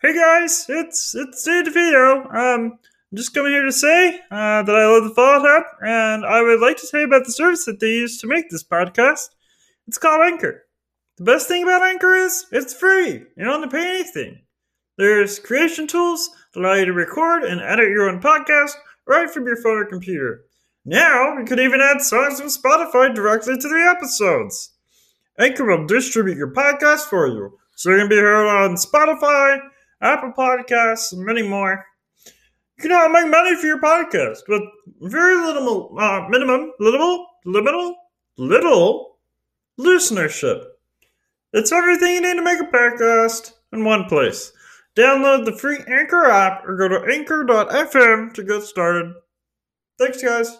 Hey guys, it's it's Dave DeVito. Um, I'm just coming here to say uh, that I love the Fallout app, and I would like to tell you about the service that they use to make this podcast. It's called Anchor. The best thing about Anchor is it's free. You don't have to pay anything. There's creation tools that allow you to record and edit your own podcast right from your phone or computer. Now you can even add songs from Spotify directly to the episodes. Anchor will distribute your podcast for you, so you can be heard on Spotify. Apple Podcasts, and many more. You can now make money for your podcast with very little, uh, minimum, little, little, little listenership. It's everything you need to make a podcast in one place. Download the free Anchor app or go to anchor.fm to get started. Thanks, guys.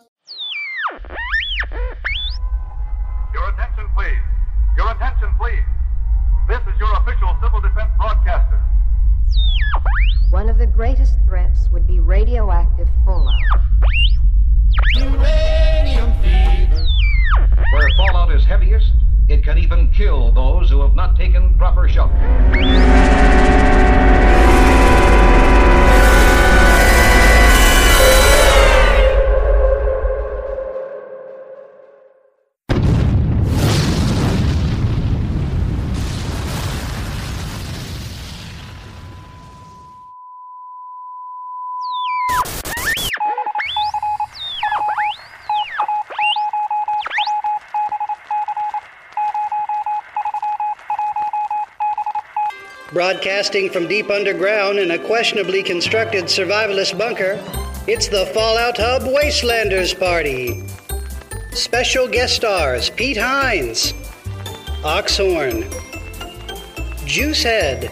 Your attention, please. Your attention, please. This is your official civil defense broadcaster. One of the greatest threats would be radioactive fallout. Uranium fever. Where fallout is heaviest, it can even kill those who have not taken proper shelter. Broadcasting from deep underground in a questionably constructed survivalist bunker, it's the Fallout Hub Wastelanders Party. Special guest stars Pete Hines, Oxhorn, Juicehead,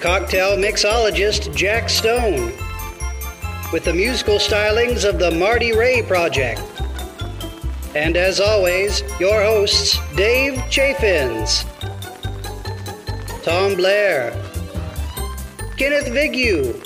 cocktail mixologist Jack Stone, with the musical stylings of the Marty Ray Project. And as always, your hosts, Dave Chaffins. Tom Blair, Kenneth Vigue,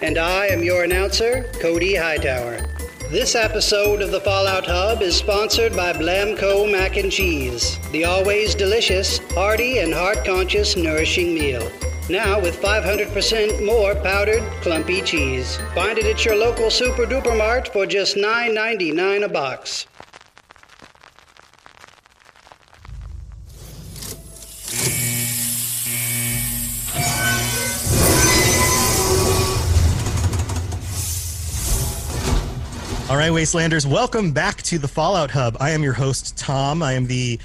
and I am your announcer, Cody Hightower. This episode of the Fallout Hub is sponsored by Blamco Mac and Cheese, the always delicious, hearty, and heart conscious nourishing meal. Now with 500% more powdered, clumpy cheese. Find it at your local Super Duper Mart for just $9.99 a box. All right, Wastelanders, welcome back to the Fallout Hub. I am your host, Tom. I am the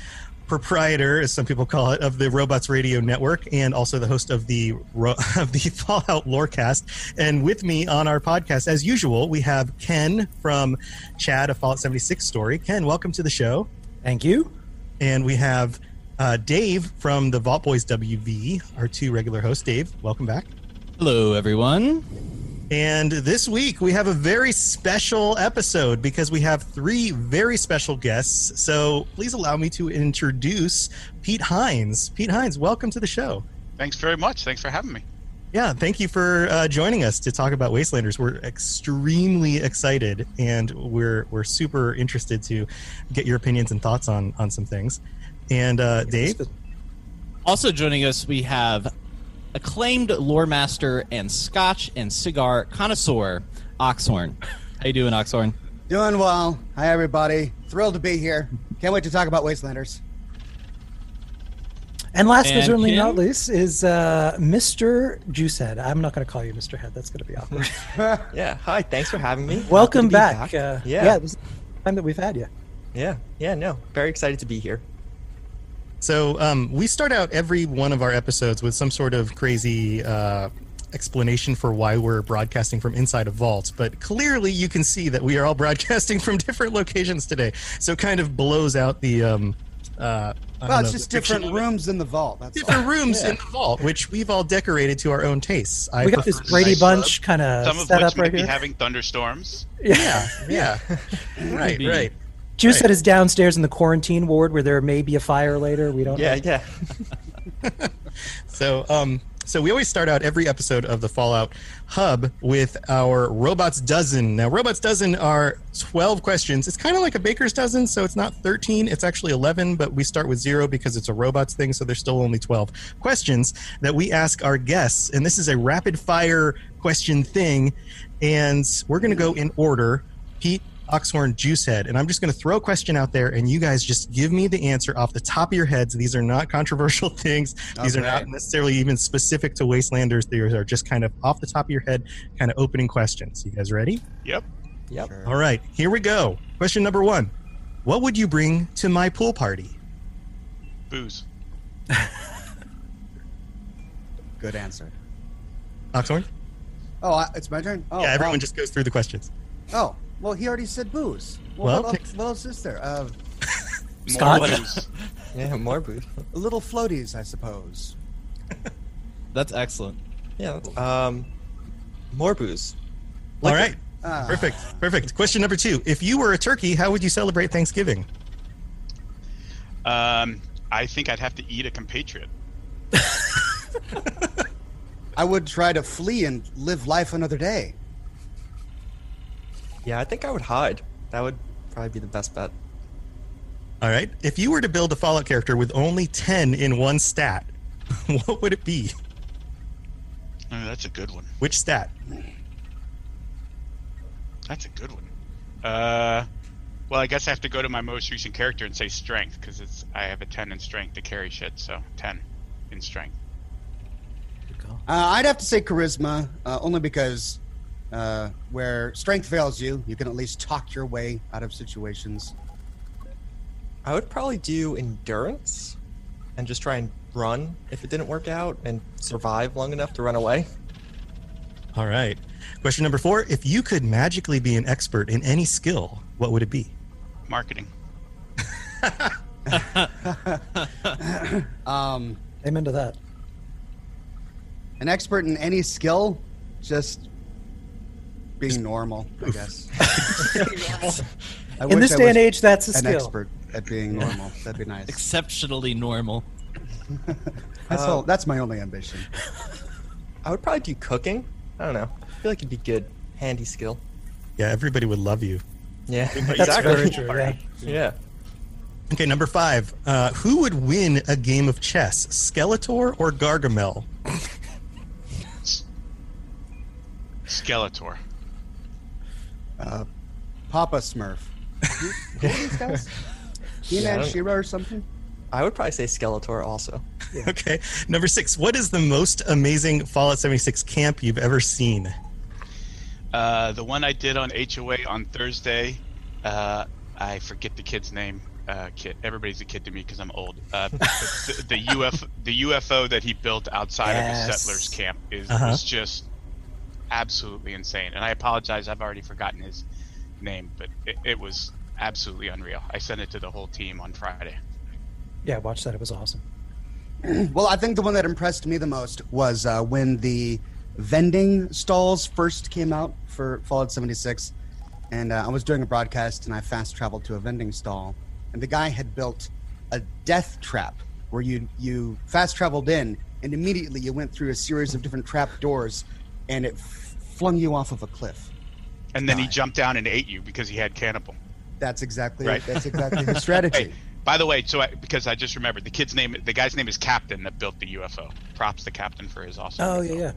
proprietor, as some people call it, of the Robots Radio Network, and also the host of the of the Fallout Lorecast. And with me on our podcast, as usual, we have Ken from Chad, a Fallout 76 story. Ken, welcome to the show. Thank you. And we have uh, Dave from the Vault Boys WV, our two regular hosts. Dave, welcome back. Hello, everyone. And this week we have a very special episode because we have three very special guests. So please allow me to introduce Pete Hines. Pete Hines, welcome to the show. Thanks very much. Thanks for having me. Yeah, thank you for uh, joining us to talk about Wastelanders. We're extremely excited, and we're we're super interested to get your opinions and thoughts on on some things. And uh, Dave, Also joining us, we have acclaimed lore master and Scotch and cigar connoisseur, Oxhorn. How you doing, Oxhorn? Doing well. Hi, everybody. Thrilled to be here. Can't wait to talk about Wastelanders. And last but certainly Kim? not least is uh, Mr. Juicehead. I'm not going to call you Mr. Head. That's going to be awkward. Yeah. Hi. Thanks for having me. Welcome Happy to be back. Uh, yeah. yeah, this is the time that we've had you. Yeah. Yeah. No. Very excited to be here. So um, we start out every one of our episodes with some sort of crazy uh, explanation for why we're broadcasting from inside a vault, but clearly you can see that we are all broadcasting from different locations today. So it kind of blows out the. Um, uh, Well, don't it's know, just different rooms in the vault. That's Different all. rooms Yeah. in the vault, which we've all decorated to our own tastes. I we got this Brady nice Bunch kind of Some of set which up may right be having thunderstorms. Yeah, yeah. right, right. Juicehead right. is downstairs in the quarantine ward where there may be a fire later. We don't Yeah. know. Yeah. So, um, so we always start out every episode of the Fallout Hub with our Robots Dozen. Now, Robots Dozen are 12 questions. It's kind of like a baker's dozen, so it's not 13, it's actually 11, but we start with zero because it's a robots thing, so there's still only 12 questions that we ask our guests. And this is a rapid fire question thing, and we're going to go in order. Pete, Oxhorn, Juicehead, and I'm just going to throw a question out there, and you guys just give me the answer off the top of your heads. These are not controversial things. These are not necessarily even specific to Wastelanders. They are just kind of off the top of your head, kind of opening questions. You guys ready? Yep. Yep. All right, here we go. Question number one: What would you bring to my pool party? Booze. Good answer. Oxhorn? Oh, it's my turn. Oh, yeah, everyone um, just goes through the questions. Oh, well, he already said booze. Well, Well, what, take- else, what else is there? Uh, More Scott? booze. Yeah. More booze. little floaties, I suppose. That's excellent. Yeah. Um. More booze. All right, Ah. perfect, perfect. Question number two: If you were a turkey, how would you celebrate Thanksgiving? Um, I think I'd have to eat a compatriot. I would try to flee and live life another day. Yeah. I think I would hide. That would probably be the best bet. All right. If you were to build a Fallout character with only 10 in one stat, what would it be? Oh, that's a good one. Which stat? That's a good one. Uh, well, I guess I have to go to my most recent character and say strength because it's I have a ten in strength to carry shit, so ten in strength. Uh, I'd have to say charisma, uh, only because uh, where strength fails you, you can at least talk your way out of situations. I would probably do endurance, and just try and run if it didn't work out, and survive long enough to run away. All right. Question number four If you could magically be an expert in any skill, what would it be? Marketing. Um, Amen to that. an expert in any skill, just being normal, I guess. I In this I day and age, that's a an skill. expert at being normal. That'd be nice. Exceptionally normal. That's all. That's my only ambition. I would probably do cooking. I don't know. I feel like it'd be good, handy skill. Yeah, everybody would love you. Yeah. That's exactly. very true. Yeah. Yeah. Okay, number five. Uh, who would win a game of chess, Skeletor or Gargamel? Skeletor. Uh, Papa Smurf. Who, who are these guys? I He-Man, don't- She-Ra, or something? I would probably say Skeletor also. Okay. Number six. What is the most amazing Fallout 76 camp you've ever seen? Uh, the one I did on HOA on Thursday. Uh, I forget the kid's name. Uh, kid. Everybody's a kid to me because I'm old. Uh, the, the, UFO, the UFO that he built outside of Yes. the settlers camp is Uh-huh. was just absolutely insane. And I apologize, I've already forgotten his name, but it, it was absolutely unreal. I sent it to the whole team on Friday. Yeah, watch that. It was awesome. well, I think the one that impressed me the most was uh, when the vending stalls first came out for Fallout 76. And uh, I was doing a broadcast and I fast traveled to a vending stall. And the guy had built a death trap where you, you fast traveled in and immediately you went through a series of different trap doors and it f- flung you off of a cliff. And then he jumped down and ate you because he had cannibal. That's exactly Right. That's exactly his strategy. Hey, By the way, so I, because I just remembered the kid's name, the guy's name is Captain that built the UFO. Props to Captain for his awesome. Oh yeah, yeah.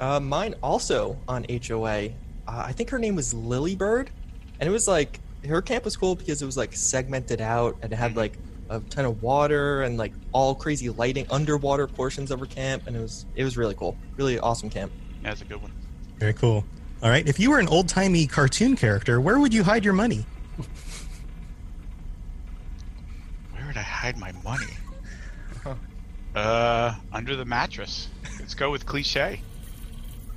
Uh, mine also on HOA. Uh, I think her name was Lily Bird, and it was like her camp was cool because it was like segmented out and it had Mm-hmm. like a ton of water and like all crazy lighting underwater portions of her camp, and it was it was really cool, really awesome camp. Yeah, that's a good one. Very cool. All right. If you were an old timey cartoon character, where would you hide your money? Where would I hide my money? Uh, under the mattress. Let's go with cliche.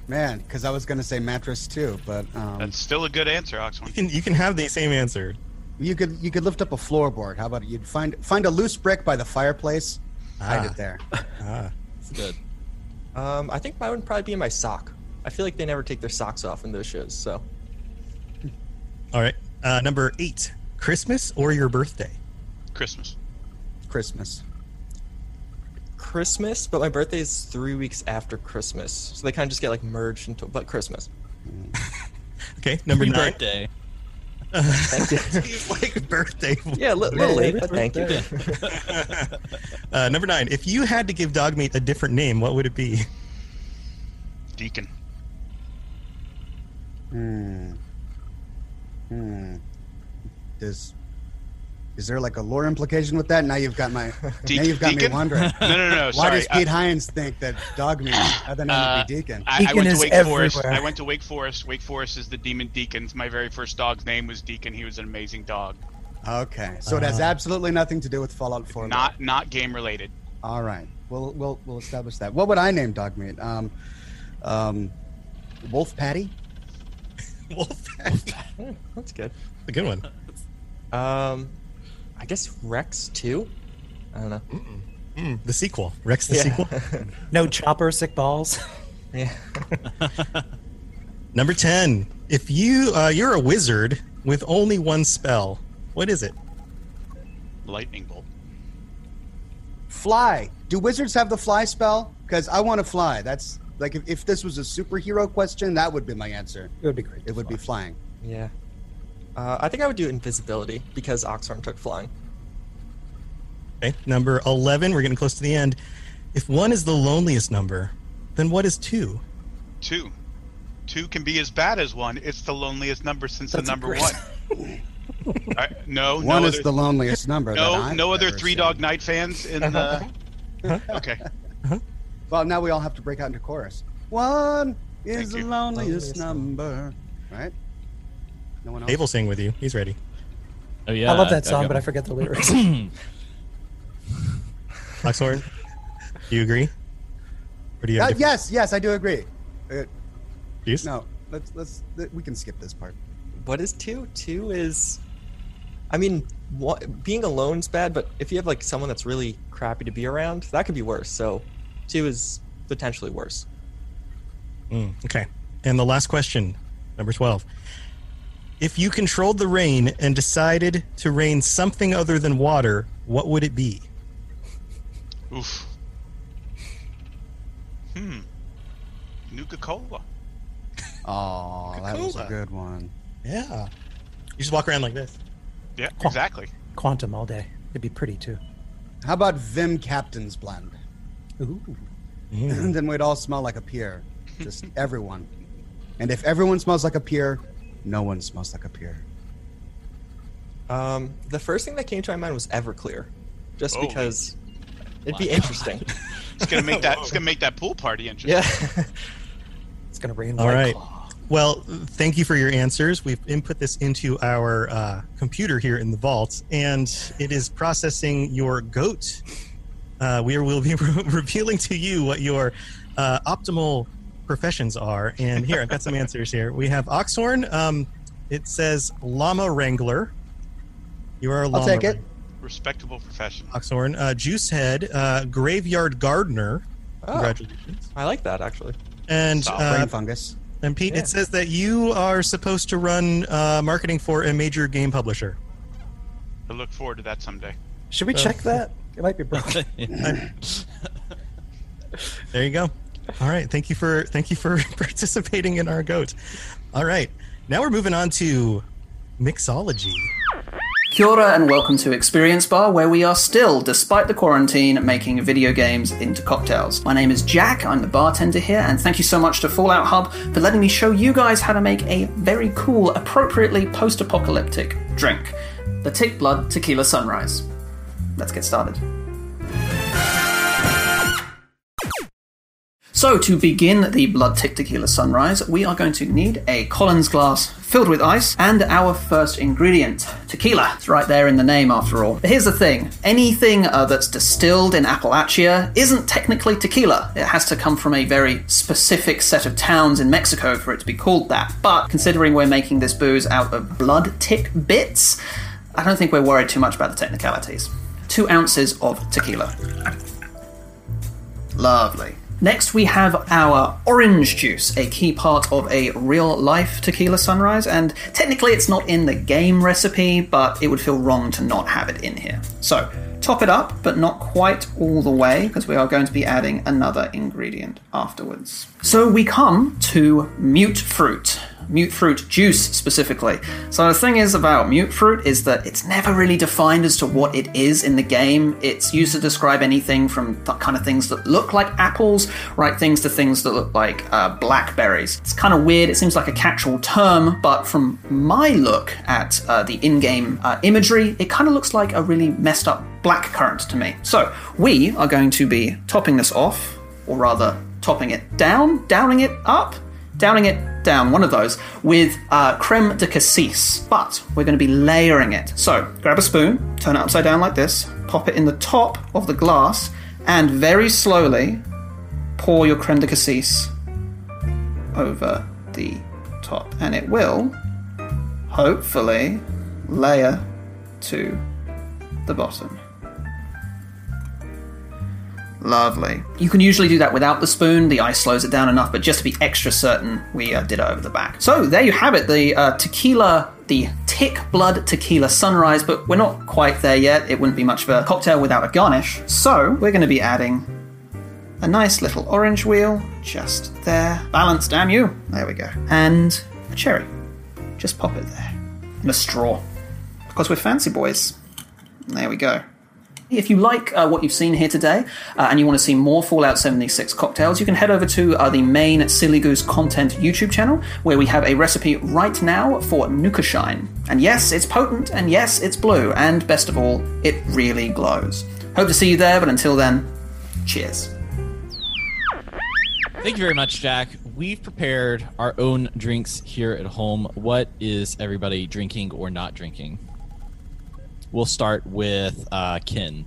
Man, because I was going to say mattress too, but um, That's still a good answer, Oxhorn. You can you can have the same answer. You could you could lift up a floorboard. How about it? You'd find find a loose brick by the fireplace, hide Ah. it there. Ah. It's good. Um, I think mine would probably be in my sock. I feel like they never take their socks off in those shows, so All right. Uh, number eight. Christmas or your birthday? Christmas. Christmas. Christmas. But my birthday is three weeks after Christmas, so they kind of just get like merged into. But Christmas. Okay. Number Happy nine. birthday. Thank you. Seems like birthday. Yeah, a li- little late, but thank you. uh, number nine. If you had to give dog meat a different name, what would it be? Deacon. Hmm. Hmm. Does is there like a lore implication with that? Now you've got my now you've got Deacon? me wondering. No, no, no. Why sorry. does Pete uh, Hines think that dog meat other than uh, to be Deacon? I, I Deacon went to is Wake Forest. everywhere. I went to Wake Forest. Wake Forest is the Demon Deacons. My very first dog's name was Deacon. He was an amazing dog. Okay, so it has Uh, absolutely nothing to do with Fallout 4. Not not game related. All right, we'll we'll we'll establish that. What would I name dog meat? Um, um, Wolf Patty. Wolf. Patty. That's good. a good one. Um, I guess Rex too. I don't know. Mm, the sequel. Rex the Yeah. sequel. No chopper, sick balls. yeah. Number ten. If you uh, you're a wizard with only one spell, what is it? Lightning bolt. Fly. Do wizards have the fly spell? Because I want to fly. That's like if, if this was a superhero question, that would be my answer. It would be great. It would be flying. Yeah. Uh, I think I would do invisibility because Oxhorn took flying. Okay. Number eleven. We're getting close to the end. If one is the loneliest number, then what is two? Two. Two can be as bad as one. It's the loneliest number since That's the number great- one. I, no, One no is other, the loneliest number. no, no other Three seen. Dog Night fans in the. Okay. Well, now we all have to break out into chorus. One is Thank the you. loneliest Loneliest number. Right? No one else. Dave will sing with you. He's ready. Oh yeah. I love that song, but I forget the lyrics. Oxhorn, do you agree? Or do you Uh, different yes, yes, I do agree. Uh, views? no, let's let's th- we can skip this part. What is two? Two is, I mean, what, being alone's bad, but if you have like someone that's really crappy to be around, that could be worse. So, two is potentially worse. Mm, okay. And the last question, number 12. If you controlled the rain and decided to rain something other than water, what would it be? Oof. Hmm. Nuka Cola. Oh, that was a good one. Yeah. You just walk around like this. Yeah, exactly. Quantum all day. It'd be pretty too. How about Vim Captain's blend? Ooh. And then we'd all smell like a pier. Just everyone. And if everyone smells like a pier, no one smells like a pier. Um, the first thing that came to my mind was Everclear, just Oh. because it'd be interesting. It's gonna make that. It's gonna make that pool party interesting. yeah. It's gonna rain. All White right. Claw. Well, thank you for your answers. We've input this into our uh, computer here in the vault, and it is processing your goat. Uh, we will be re- revealing to you what your uh, optimal professions are. And here, I've got some answers here. We have Oxhorn. Um, it says llama wrangler. You are a llama. I'll take it. wrangler. Respectable profession. Oxhorn. Uh, Juicehead, uh, graveyard gardener. Oh, Congratulations. I like that actually. And uh, Brain fungus. and Pete, Yeah. it says that you are supposed to run uh, marketing for a major game publisher. I look forward to that someday. Should we check that? It might be broken. There you go. All right. Thank you for thank you for participating in our goat. All right. Now we're moving on to mixology. Kia ora and welcome to Experience Bar, where we are still, despite the quarantine, making video games into cocktails. My name is Jack, I'm the bartender here, and thank you so much to Fallout Hub for letting me show you guys how to make a very cool, appropriately post apocalyptic drink the Tick Blood Tequila Sunrise. Let's get started. So, to begin the Blood Tick Tequila Sunrise, we are going to need a Collins glass filled with ice and our first ingredient, tequila. It's right there in the name, after all. But here's the thing anything uh, that's distilled in Appalachia isn't technically tequila. It has to come from a very specific set of towns in Mexico for it to be called that. But considering we're making this booze out of blood tick bits, I don't think we're worried too much about the technicalities. Two ounces of tequila. Lovely. Next, we have our orange juice, a key part of a real life tequila sunrise, and technically it's not in the game recipe, but it would feel wrong to not have it in here. So, top it up, but not quite all the way, because we are going to be adding another ingredient afterwards. So, we come to mute fruit mute fruit juice specifically. So the thing is about mute fruit is that it's never really defined as to what it is in the game. It's used to describe anything from th- kind of things that look like apples, right things to things that look like uh, blackberries. It's kind of weird. It seems like a catch-all term, but from my look at uh, the in-game uh, imagery, it kind of looks like a really messed up blackcurrant to me. So we are going to be topping this off, or rather topping it down, downing it up, downing it down, one of those, with uh, creme de cassis. But we're going to be layering it. So grab a spoon, turn it upside down like this, pop it in the top of the glass, and very slowly pour your creme de cassis over the top. And it will, hopefully, layer to the bottom. Lovely. You can usually do that without the spoon. The ice slows it down enough, but just to be extra certain, we uh, did it over the back. So there you have it, the uh, tequila, the Tick Blood Tequila Sunrise, but we're not quite there yet. It wouldn't be much of a cocktail without a garnish. So we're going to be adding a nice little orange wheel just there. Balance, damn you. There we go. And a cherry. Just pop it there. And a straw. Because we're fancy boys. There we go. If you like uh, what you've seen here today uh, and you want to see more Fallout 76 cocktails, you can head over to uh, the main Silly Goose content YouTube channel where we have a recipe right now for Nuka Shine. And yes, it's potent, and yes, it's blue, and best of all, it really glows. Hope to see you there, but until then, cheers. Thank you very much, Jack. We've prepared our own drinks here at home. What is everybody drinking or not drinking? We'll start with uh, Ken.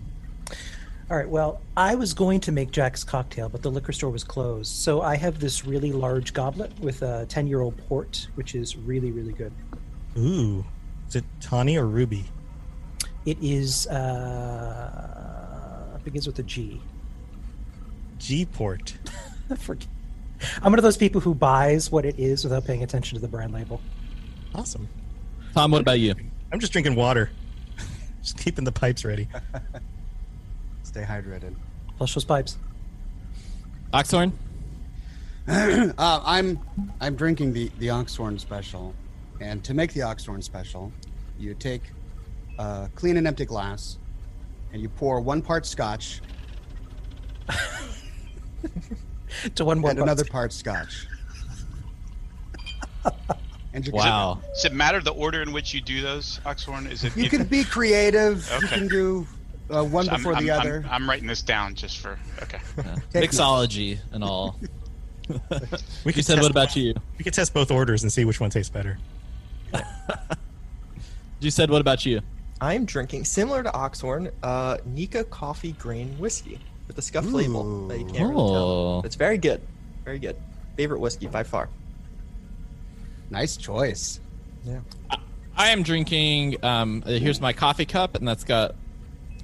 All right. Well, I was going to make Jack's cocktail, but the liquor store was closed. So I have this really large goblet with a 10 year old port, which is really, really good. Ooh. Is it Tawny or Ruby? It is, uh, begins with a G. G port. I'm one of those people who buys what it is without paying attention to the brand label. Awesome. Tom, what about you? I'm just drinking water. Just keeping the pipes ready. Stay hydrated. Flush those pipes. Oxhorn? uh, I'm I'm drinking the the Oxhorn special, and to make the Oxhorn special, you take a clean and empty glass, and you pour one part Scotch to one more and part another part Scotch. and you Wow. Does it matter the order in which you do those, Oxhorn? Is it You can be creative. You can do uh, one I'm- before I'm, the I'm- other. I'm, writing this down just for okay. Take Mixology and all. We you could said, test what about you? We could test both orders and see which one tastes better. You said, what about you? I'm drinking similar to Oxhorn, uh, Nikka coffee grain whiskey with a scuff label that you can't really Oh. tell. It's very good, very good. Favorite whiskey by far. Nice choice. Yeah. I am drinking. Um, here's my coffee cup, and that's got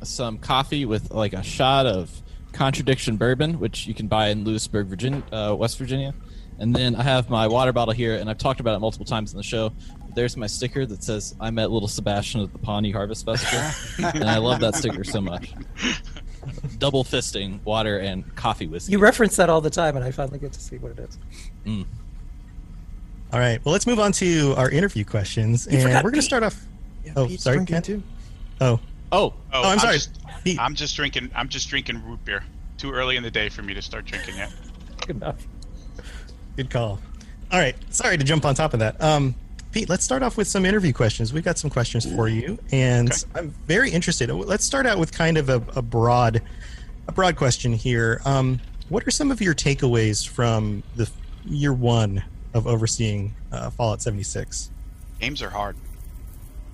some coffee with like a shot of Contradiction Bourbon, which you can buy in Lewisburg, Virginia, uh, West Virginia. And then I have my water bottle here, and I've talked about it multiple times in the show. There's my sticker that says "I met Little Sebastian at the Pawnee Harvest Festival," and I love that sticker so much. Double fisting water and coffee whiskey. You reference that all the time, and I finally get to see what it is. Mm. All right. Well, let's move on to our interview questions, You and we're going to start off. oh, Pete's sorry, drinking Ken? too. Oh, Oh, Oh, I'm sorry. Just, Pete. I'm just drinking. I'm just drinking root beer. Too early in the day for me to start drinking yet. Good enough. good call. All right, sorry to jump on top of that. Um, Pete, let's start off with some interview questions. We've got some questions for you, and Okay. I'm very interested. Let's start out with kind of a, a broad, a broad question here. Um, what are some of your takeaways from the year one of overseeing uh, Fallout 76? Games are hard.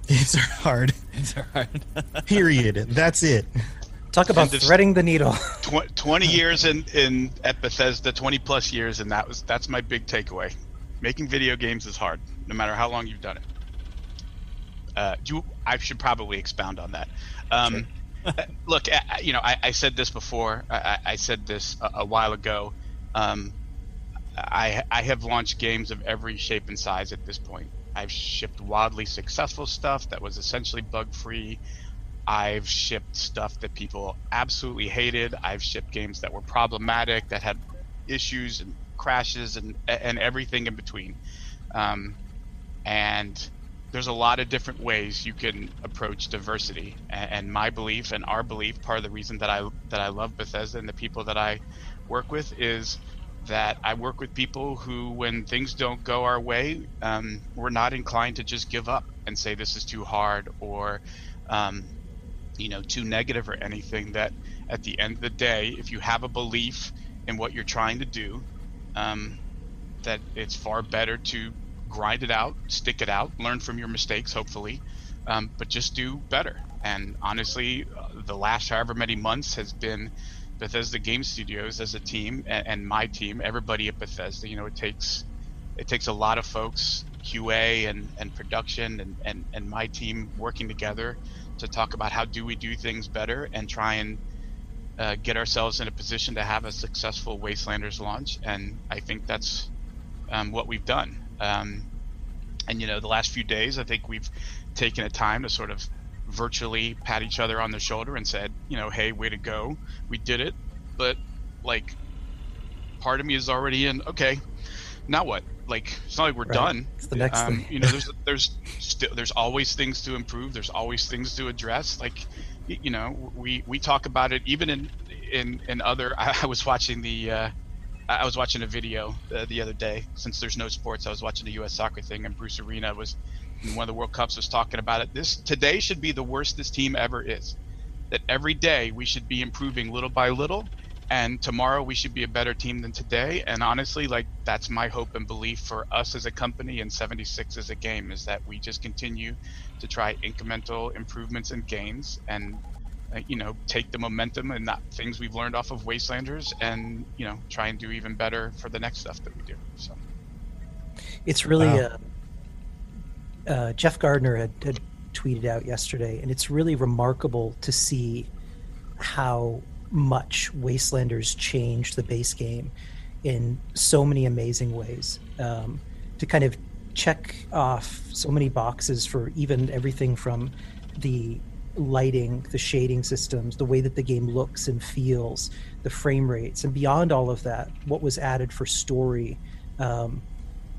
Games are hard. It's hard. Period. That's it. Talk about And threading the needle. Tw- Twenty years in in at Bethesda, twenty plus years, and that was that's my big takeaway. Making video games is hard, no matter how long you've done it. Uh, do you, I should probably expound on that. Um, Look, I, I- you know, I, I said this before. I, I I said this a, a while ago. Um, I I have launched games of every shape and size at this point. I've shipped wildly successful stuff that was essentially bug free. I've shipped stuff that people absolutely hated. I've shipped games that were problematic, that had issues and crashes and and everything in between. Um, and there's a lot of different ways you can approach diversity. And, and my belief and our belief, part of the reason that I that I love Bethesda and the people that I work with is that I work with people who, when things don't go our way, um, we're not inclined to just give up and say this is too hard or, um, you know, too negative or anything. That at the end of the day, if you have a belief in what you're trying to do, um, that it's far better to grind it out, stick it out, learn from your mistakes, hopefully, um, but just do better. And honestly, uh, the last however many months has been Bethesda Game Studios as a team and, and my team, everybody at Bethesda. You know, it takes it takes a lot of folks, QA and, and production and, and, and my team working together to talk about how do we do things better and try and uh, get ourselves in a position to have a successful Wastelanders launch. And I think that's um, what we've done. Um, and you know, the last few days, I think we've taken a time to sort of virtually pat each other on the shoulder and said, you know, hey, way to go, we did it. But like, part of me is already in. Okay, now what? Like, it's not like we're Right. done. It's the next um, thing. You know, there's there's still there's always things to improve. There's always things to address. Like, you know, we we talk about it even in in in other. I, I was watching the. Uh, I was watching a video uh, the other day. Since there's no sports, I was watching the U.S. soccer thing, and Bruce Arena was one of the World Cups was talking about it. This today should be the worst this team ever is. That every day we should be improving little by little, and tomorrow we should be a better team than today. And honestly, like that's my hope and belief for us as a company and 76 as a game is that we just continue to try incremental improvements and gains and uh, you know take the momentum and that things we've learned off of wastelanders and you know try and do even better for the next stuff that we do so It's really Wow. uh, uh, Jeff Gardiner had, had tweeted out yesterday, and it's really remarkable to see how much Wastelanders changed the base game in so many amazing ways. Um, to kind of check off so many boxes for even everything from the lighting, the shading systems, the way that the game looks and feels, the frame rates, and beyond all of that, what was added for story. Um,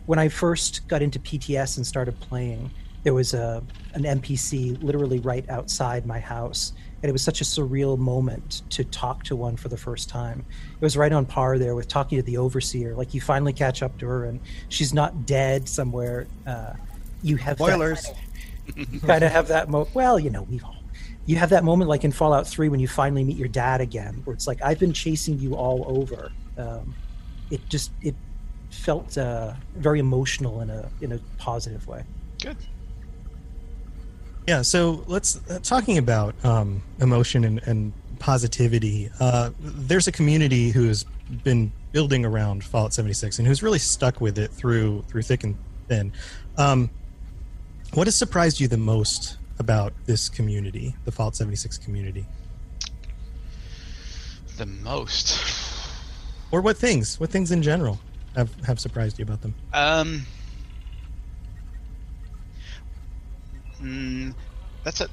when I first got into PTS and started playing, there was a an NPC literally right outside my house, and it was such a surreal moment to talk to one for the first time. It was right on par there with talking to the overseer. Like you finally catch up to her, and she's not dead somewhere. Uh, you have Spoilers. you kind of have that mo well you know we've all you have that moment like in fallout 3 when you finally meet your dad again where it's like i've been chasing you all over um, it just it felt uh, very emotional in a in a positive way good Yeah, so let's uh, talking about um, emotion and, and positivity. Uh, there's a community who's been building around Fallout 76 and who's really stuck with it through through thick and thin. Um, what has surprised you the most about this community, the Fallout 76 community, the most or what things, what things in general have have surprised you about them? Um, mm, that's a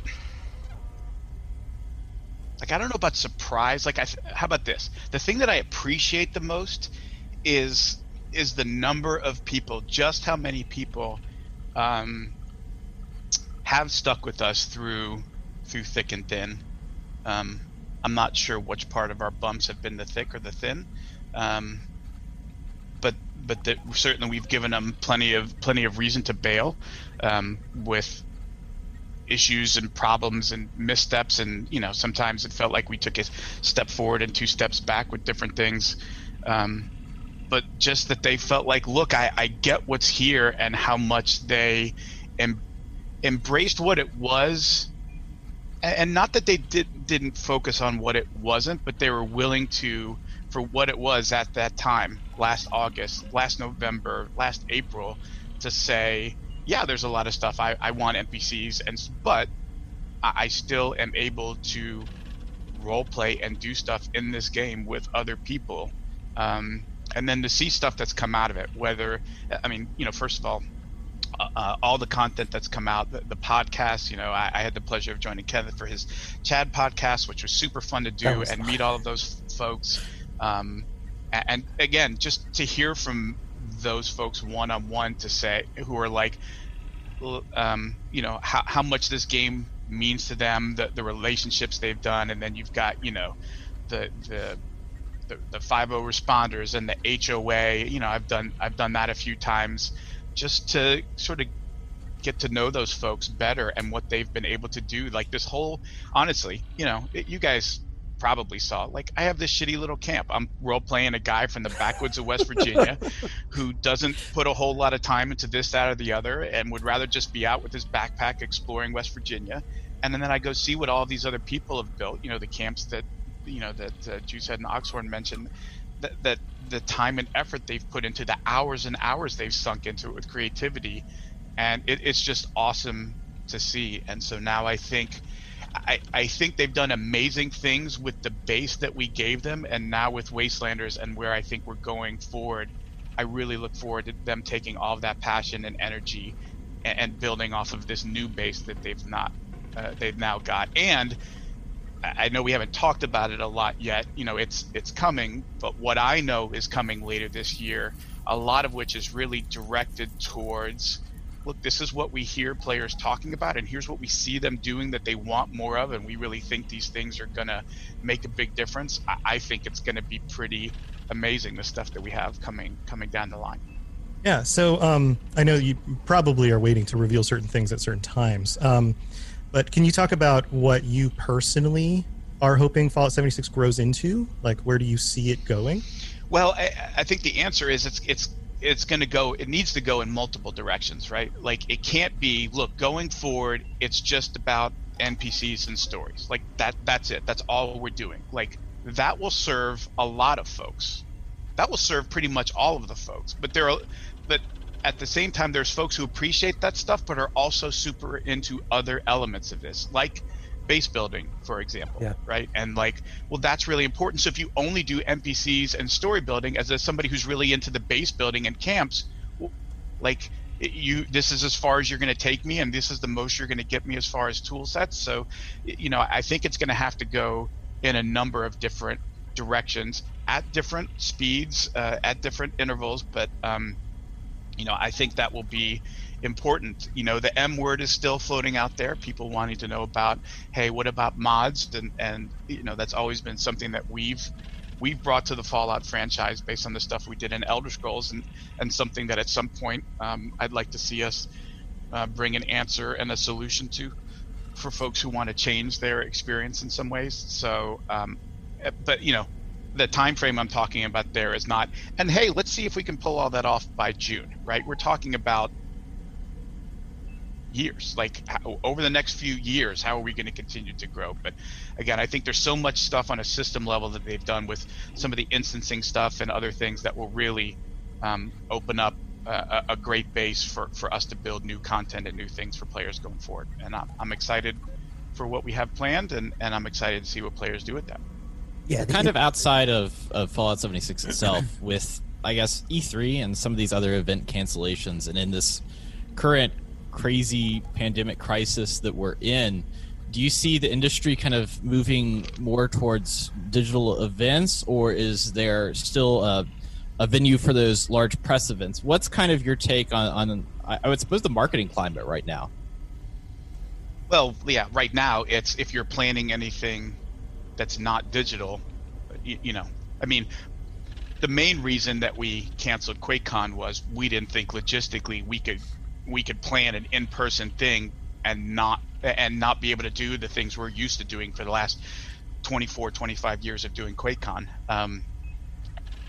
like I don't know about surprise. Like I, how about this? The thing that I appreciate the most is is the number of people, just how many people, um, have stuck with us through through thick and thin. Um, I'm not sure which part of our bumps have been the thick or the thin, um, but that certainly we've given them plenty of plenty of reason to bail um, with issues and problems and missteps. And you know sometimes it felt like we took a step forward and two steps back with different things. Um, but just that they felt like look I, I get what's here and how much they em- embraced what it was. And, and not that they did, didn't focus on what it wasn't but they were willing to for what it was at that time last august last november last april to say yeah, there's a lot of stuff I, I want NPCs, and but I, I still am able to role play and do stuff in this game with other people. Um, and then to see stuff that's come out of it, whether I mean, you know, first of all, uh, uh, all the content that's come out, the, the podcast. You know, I, I, had the pleasure of joining Kevin for his Chad podcast, which was super fun to do and fun. meet all of those folks. Um, and, again, just to hear from those folks one on one to say who are like, um, you know, how how much this game means to them, the the relationships they've done, and then you've got you know, the the the, the 50 responders and the HOA. You know, I've done I've done that a few times, just to sort of get to know those folks better and what they've been able to do. Like this whole, honestly, you know, it, you guys probably saw. Like, I have this shitty little camp. I'm role playing a guy from the backwoods of West Virginia who doesn't put a whole lot of time into this, that, or the other, and would rather just be out with his backpack exploring West Virginia. And then I go see what all these other people have built. You know, the camps that, you know, that uh, Juicehead and Oxhorn mentioned. That, that the time and effort they've put into the hours and hours they've sunk into it with creativity, and it, it's just awesome to see. And so now I think I, I think they've done amazing things with the base that we gave them, and now with Wastelanders and where I think we're going forward, I really look forward to them taking all of that passion and energy and, and building off of this new base that they've not uh, they've now got. And I know we haven't talked about it a lot yet. You know, it's it's coming, but what I know is coming later this year. A lot of which is really directed towards look, this is what we hear players talking about, and here's what we see them doing that they want more of, and we really think these things are going to make a big difference. I, I think it's going to be pretty amazing the stuff that we have coming coming down the line. Yeah, so um, I know you probably are waiting to reveal certain things at certain times, um, but can you talk about what you personally are hoping Fallout 76 grows into? Like, where do you see it going? Well, I, I think the answer is it's it's it's going to go it needs to go in multiple directions right? Like it can't be look going forward it's just about npcs and stories. Like that that's it. That's all we're doing. Like that will serve a lot of folks. That will serve pretty much all of the folks. But there are but at the same time there's folks who appreciate that stuff but are also super into other elements of this. Like base building, for example, yeah. right? And like, well, that's really important. So if you only do NPCs and story building as a, somebody who's really into the base building and camps, like you, this is as far as you're going to take me, and this is the most you're going to get me as far as tool sets. So, you know, I think it's going to have to go in a number of different directions at different speeds, uh, at different intervals. But, um, you know, I think that will be important. You know, the M word is still floating out there. People wanting to know about, hey, what about mods? And and you know, that's always been something that we've we've brought to the Fallout franchise based on the stuff we did in Elder Scrolls, and and something that at some point um, I'd like to see us uh, bring an answer and a solution to for folks who want to change their experience in some ways. So, um, eh, but you know, the time frame I'm talking about there is not. And hey, let's see if we can pull all that off by June, right? We're talking about years. Like how, over the next few years how are we going to continue to grow? But again i think there's so much stuff on a system level that they've done with some of the instancing stuff and other things that will really um, open up a, a, great base for, for us to build new content and new things for players going forward. And i'm, I'm excited for what we have planned and, and i'm excited to see what players do with that. Yeah kind of outside of, of fallout 76 itself with i guess e3 and some of these other event cancellations and in this current crazy pandemic crisis that we're in, do you see the industry kind of moving more towards digital events, or is there still a, a venue for those large press events? What's kind of your take on, on I would suppose, the marketing climate right now? Well, yeah. Right now, it's if you're planning anything that's not digital, you, you know. I mean, the main reason that we canceled QuakeCon was we didn't think logistically we could we could plan an in-person thing and not and not be able to do the things we're used to doing for the last 24 25 years of doing QuakeCon. Um,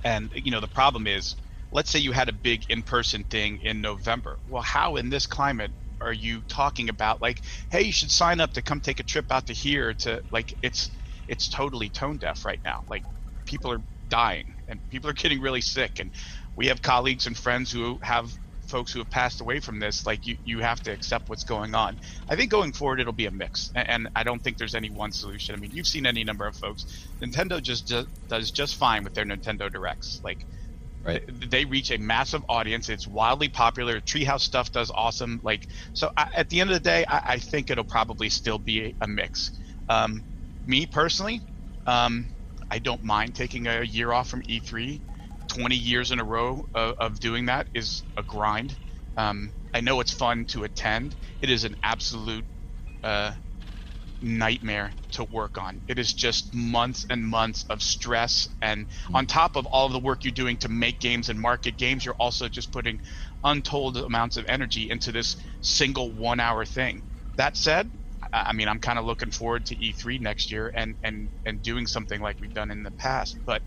and you know the problem is let's say you had a big in-person thing in November. Well, how in this climate are you talking about like hey, you should sign up to come take a trip out to here to like it's it's totally tone deaf right now. Like people are dying and people are getting really sick and we have colleagues and friends who have folks who have passed away from this like you, you have to accept what's going on. I think going forward it'll be a mix and, i don't think there's any one solution. I mean you've seen any number of folks. Nintendo just, just does just fine with their nintendo directs. Like right. they reach a massive audience. It's wildly popular. Treehouse stuff does awesome. Like so I, at the end of the day I, I think it'll probably still be a, a mix. Um, me personally um, I don't mind taking a year off from E3. 20 years in a row of, of doing that is a grind. Um, I know it's fun to attend. It is an absolute uh, nightmare to work on. It is just months and months of stress. And on top of all of the work you're doing to make games and market games, you're also just putting untold amounts of energy into this single one hour thing. That said, I mean, I'm kind of looking forward to E3 next year and, and, and doing something like we've done in the past, but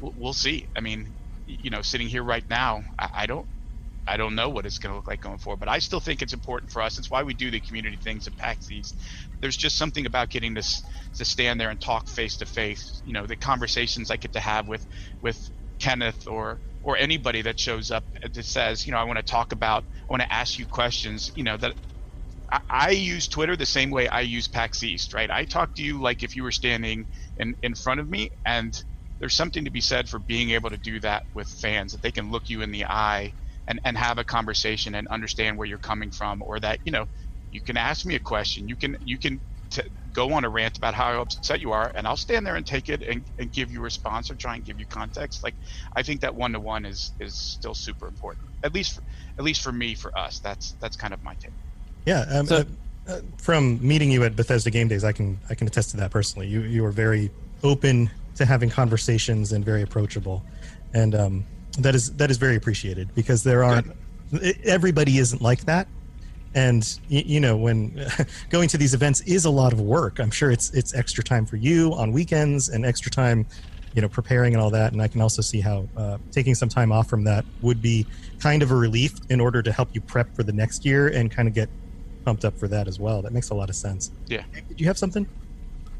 we'll, we'll see. I mean, you know, sitting here right now, I, I don't, I don't know what it's going to look like going forward, but I still think it's important for us. It's why we do the community things at PAX East. There's just something about getting this to stand there and talk face to face. You know, the conversations I get to have with with Kenneth or or anybody that shows up that says, you know, I want to talk about, I want to ask you questions. You know, that I, I use Twitter the same way I use PAX East, right? I talk to you like if you were standing in in front of me, and there's something to be said for being able to do that with fans that they can look you in the eye and, and have a conversation and understand where you're coming from or that you know you can ask me a question. You can you can t- go on a rant about how upset you are and i'll stand there and take it and, and give you a response or try and give you context. Like i think that one-to-one is is still super important at least for, at least for me for us. That's that's kind of my take. Yeah, um, uh, uh, from meeting you at Bethesda Game Days, I can I can attest to that personally. You you are very open to having conversations and very approachable, and um, that is that is very appreciated because there aren't everybody isn't like that, and you, you know when going to these events is a lot of work. I'm sure it's it's extra time for you on weekends and extra time, you know, preparing and all that. And I can also see how uh, taking some time off from that would be kind of a relief in order to help you prep for the next year and kind of get pumped up for that as well. That makes a lot of sense. Yeah. Did you have something?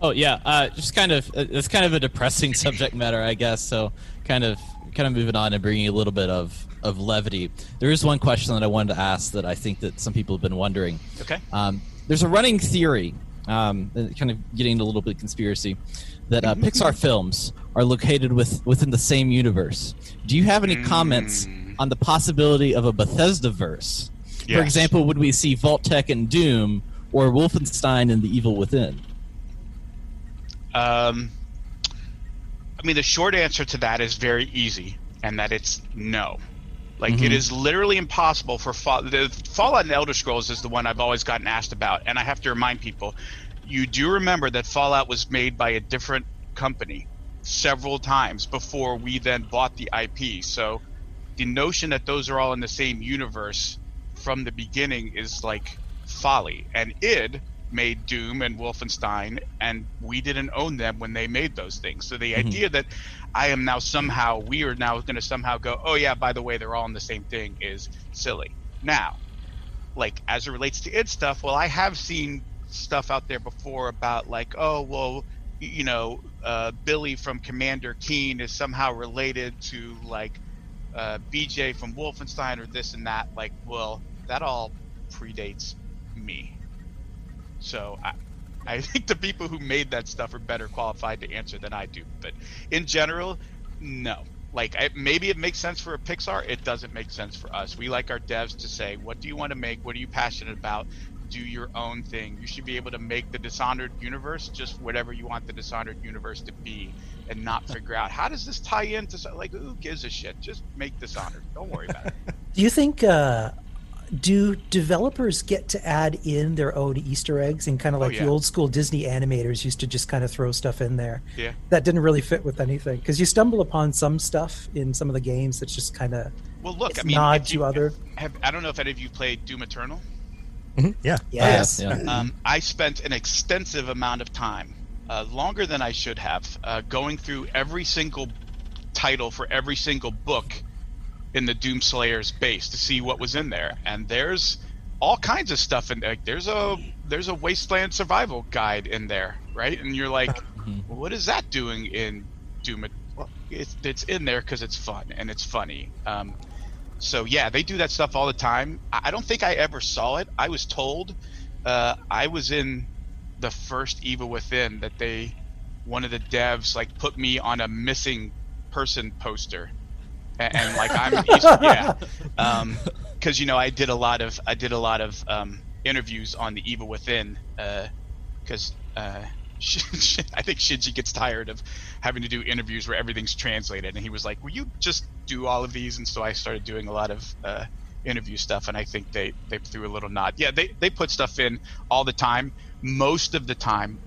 Oh yeah, uh, just kind of uh, it's kind of a depressing subject matter, I guess. So kind of kind of moving on and bringing a little bit of of levity. There is one question that I wanted to ask that I think that some people have been wondering. Okay. Um, there's a running theory, um, kind of getting into a little bit of conspiracy, that uh, Pixar films are located with within the same universe. Do you have any comments on the possibility of a Bethesda verse? For example, would we see Vault-Tec and Doom, or Wolfenstein and the Evil Within? Um, I mean, the short answer to that is very easy, and that it's no. Like it Mhm. is literally impossible for Fall- the Fallout and Elder Scrolls is the one I've always gotten asked about, and I have to remind people, you do remember that Fallout was made by a different company several times before we then bought the IP. So the notion that those are all in the same universe from the beginning is like folly. And id made Doom and Wolfenstein, and we didn't own them when they made those things. So the Mhm. idea that I am now somehow, we are now going to somehow go, oh yeah, by the way, they're all in the same thing is silly. Now, like as it relates to id stuff, well, I have seen stuff out there before about like, oh well, you know, uh, Billy from Commander Keen is somehow related to like uh, BJ from Wolfenstein or this and that. Like, well, that all predates me. So I, I think the people who made that stuff are better qualified to answer than I do. But in general, no. Like I, maybe it makes sense for a Pixar. It doesn't make sense for us. We like our devs to say, "What do you want to make? What are you passionate about? Do your own thing. You should be able to make the Dishonored universe just whatever you want the Dishonored universe to be, and not figure out how does this tie into like who gives a shit. Just make Dishonored. Don't worry about it. Do you think uh, Do developers get to add in their own Easter eggs and kind of Oh, like yeah. the old school Disney animators used to just kind of throw stuff in there? Yeah. That didn't really fit with anything because you stumble upon some stuff in some of the games that's just kind of Well, look, I mean, nod if to you- other. Have, I don't know if any of you played Doom Eternal. Yeah. Yes. Yeah, yeah. Um, I spent an extensive amount of time, uh, longer than I should have, uh, going through every single title for every single book in the Doom Slayer's base to see what was in there. And there's all kinds of stuff in there. There's a there's a wasteland survival guide in there, right? And you're like, well, what is that doing in Doom? It's, it's in there because it's fun and it's funny. Um, so yeah, they do that stuff all the time. I I don't think I ever saw it. I was told uh, I was in the first Evil Within that they one of the devs like put me on a missing person poster, and, and like I'm yeah, because you know I did a lot of I did a lot of um, interviews on the Evil Within because. Uh, I think Shinji gets tired of having to do interviews where everything's translated, and he was like, "Will you just do all of these?" And so I started doing a lot of uh, interview stuff, and I think they they threw a little nod. Yeah, they they put stuff in all the time. Most of the time,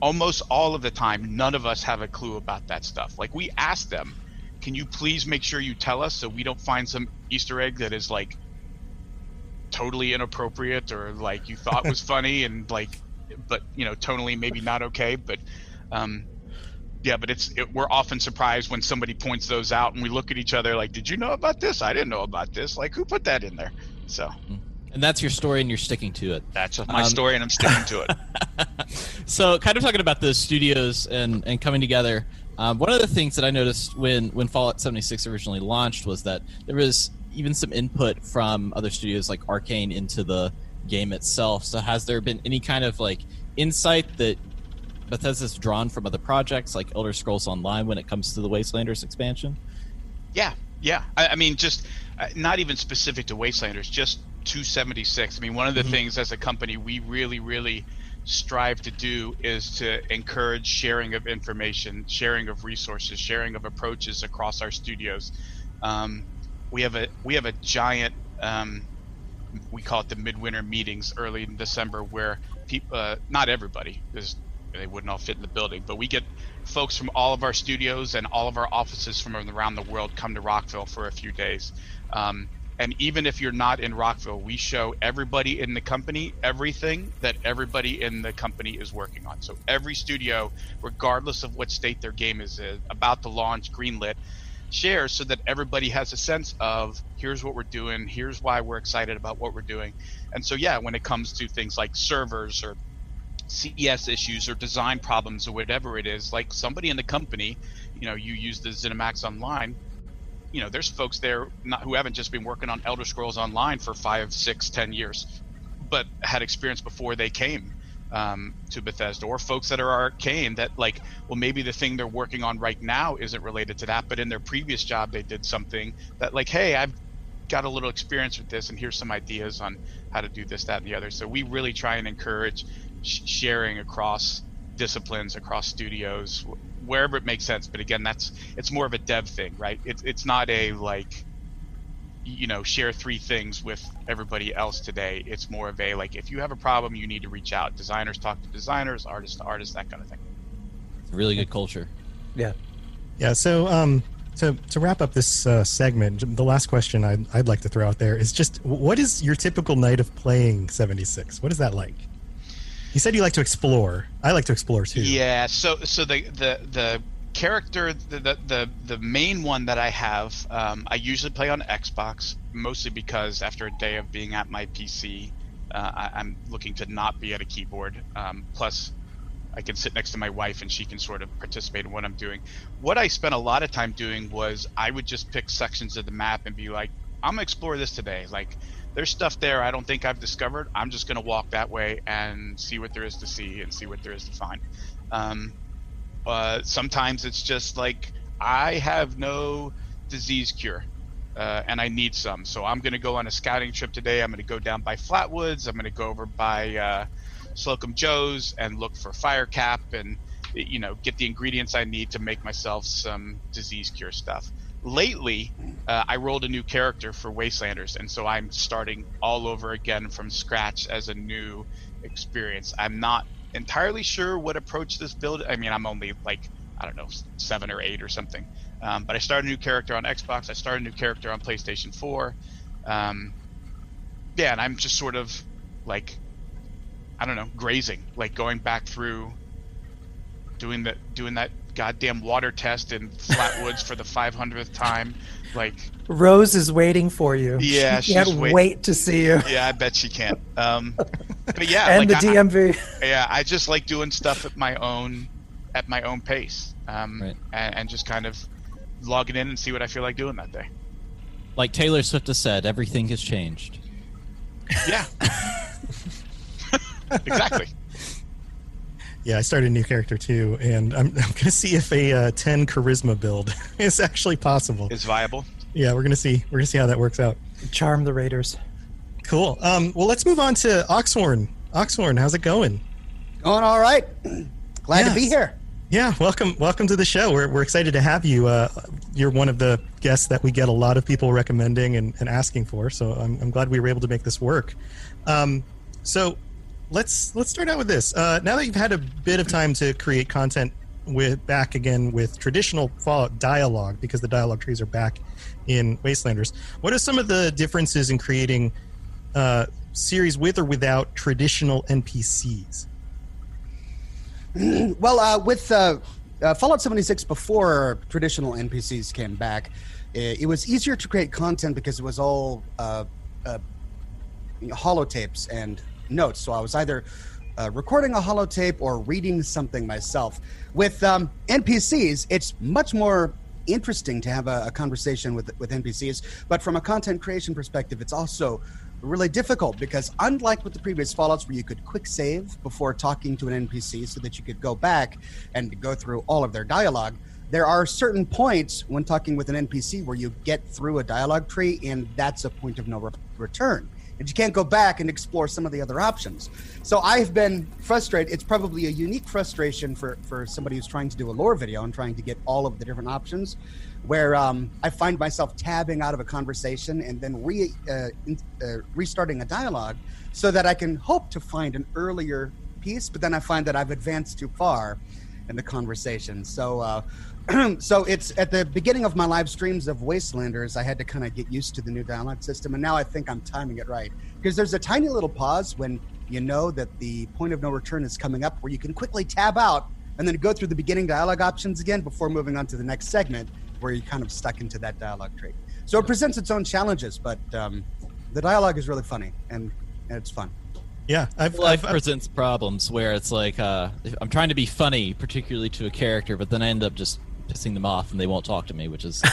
almost all of the time, none of us have a clue about that stuff. Like we ask them, "Can you please make sure you tell us so we don't find some Easter egg that is like totally inappropriate or like you thought was funny and like but you know tonally maybe not okay but um yeah but it's it, we're often surprised when somebody points those out and we look at each other like did you know about this? I didn't know about this. Like who put that in there? So. And that's your story, and you're sticking to it. that's my Um, story and i'm sticking to it. So, kind of talking about the studios and, and coming together. Um, one of the things that I noticed when when Fallout 76 originally launched was that there was even some input from other studios like Arcane into the game itself. So, has there been any kind of like insight that Bethesda's drawn from other projects like Elder Scrolls Online when it comes to the Wastelanders expansion? Yeah, yeah. I, I mean, just uh, not even specific to Wastelanders, just 276. I mean, one of the things as a company we really, really strive to do is to encourage sharing of information, sharing of resources, sharing of approaches across our studios. Um, we have a we have a giant. Um, we call it the midwinter meetings early in December, where people, uh, not everybody, because they wouldn't all fit in the building, but we get folks from all of our studios and all of our offices from around the world come to Rockville for a few days. Um, and even if you're not in Rockville, we show everybody in the company everything that everybody in the company is working on. So every studio, regardless of what state their game is in, about to launch, greenlit, shares so that everybody has a sense of here's what we're doing, here's why we're excited about what we're doing. And so yeah, when it comes to things like servers or CES issues or design problems or whatever it is, like somebody in the company, you know, you use the ZeniMax Online, you know, there's folks there not, who haven't just been working on Elder Scrolls Online for five, six, ten years, but had experience before they came um, to Bethesda, or folks that are arcane that like, well, maybe the thing they're working on right now isn't related to that, but in their previous job they did something that like, hey, I've got a little experience with this, and here's some ideas on how to do this, that, and the other. So we really try and encourage sh- sharing across disciplines, across studios, wherever it makes sense. But again, that's it's more of a dev thing, right? It's it's not a like you know share three things with everybody else today it's more of a like if you have a problem you need to reach out designers talk to designers artists to artists that kind of thing It's really good culture. Yeah. Yeah. So, um, to to wrap up this uh, segment, the last question I'd, I'd like to throw out there is just what is your typical night of playing 76? What is that like? You said you like to explore. I like to explore too. Yeah. So so the the the character the the the, main one that I have um, I usually play on Xbox mostly because after a day of being at my PC uh, I, I'm looking to not be at a keyboard. Um, plus. I can sit next to my wife and she can sort of participate in what I'm doing. What I spent a lot of time doing was I would just pick sections of the map and be like, I'm gonna explore this today. Like, there's stuff there I don't think I've discovered. I'm just gonna walk that way and see what there is to see and see what there is to find. Um, uh, sometimes it's just like I have no disease cure. Uh, and I need some, so I'm going to go on a scouting trip today. I'm going to go down by Flatwoods. I'm going to go over by uh, Slocum Joe's and look for fire cap and you know get the ingredients I need to make myself some disease cure stuff. Lately, uh, I rolled a new character for Wastelanders, and so I'm starting all over again from scratch as a new experience. I'm not entirely sure what approach this build. I mean, I'm only like I don't know seven or eight or something. Um, but I started a new character on Xbox. I started a new character on PlayStation 4. Um, yeah, and I'm just sort of like I don't know, grazing, like going back through doing that doing that goddamn water test in Flatwoods for the 500th time. Like Rose is waiting for you. Yeah, she can't wait- wait to see you. Yeah, I bet she can. Um, but yeah, and like the I- DMV. yeah, I just like doing stuff at my own at my own pace, um, and, and just kind of logging in and see what I feel like doing that day. Like Taylor Swift has said, everything has changed. Yeah, exactly. Yeah, I started a new character too, and I'm, I'm going to see if a uh, 10 charisma build is actually possible. Is viable. Yeah, we're going to see. We're going to see how that works out. Charm the Raiders. Cool. Um, well, let's move on to Oxhorn. Oxhorn, how's it going? Going all right. Glad to be here. Yeah, welcome, welcome to the show. We're, we're excited to have you. Uh, you're one of the guests that we get a lot of people recommending and, and asking for. So I'm, I'm glad we were able to make this work. Um, so let's let's start out with this. Uh, now that you've had a bit of time to create content with back again with traditional Fallout dialogue, because the dialogue trees are back in Wastelanders. What are some of the differences in creating uh, series with or without traditional NPCs? well, uh, with uh, uh, Fallout 76, before traditional NPCs came back, it, it was easier to create content because it was all uh, uh, holotapes and notes. So I was either uh, recording a holotape or reading something myself. With um, NPCs, it's much more interesting to have a, a conversation with with NPCs. But from a content creation perspective, it's also really difficult because unlike with the previous Fallouts where you could quick save before talking to an NPC so that you could go back and go through all of their dialogue, there are certain points when talking with an NPC where you get through a dialogue tree and that's a point of no re- return. And you can't go back and explore some of the other options. So I've been frustrated. It's probably a unique frustration for, for somebody who's trying to do a lore video and trying to get all of the different options where um, I find myself tabbing out of a conversation and then re, uh, in, uh, restarting a dialogue so that I can hope to find an earlier piece, but then I find that I've advanced too far in the conversation. So, uh, so it's at the beginning of my live streams of Wastelanders, I had to kind of get used to the new dialogue system, and now I think I'm timing it right because there's a tiny little pause when you know that the point of no return is coming up, where you can quickly tab out and then go through the beginning dialogue options again before moving on to the next segment where you're kind of stuck into that dialogue tree. So it presents its own challenges, but um, the dialogue is really funny and, and it's fun. Yeah, I've, Life presents problems where it's like uh, I'm trying to be funny, particularly to a character, but then I end up just pissing them off and they won't talk to me, which is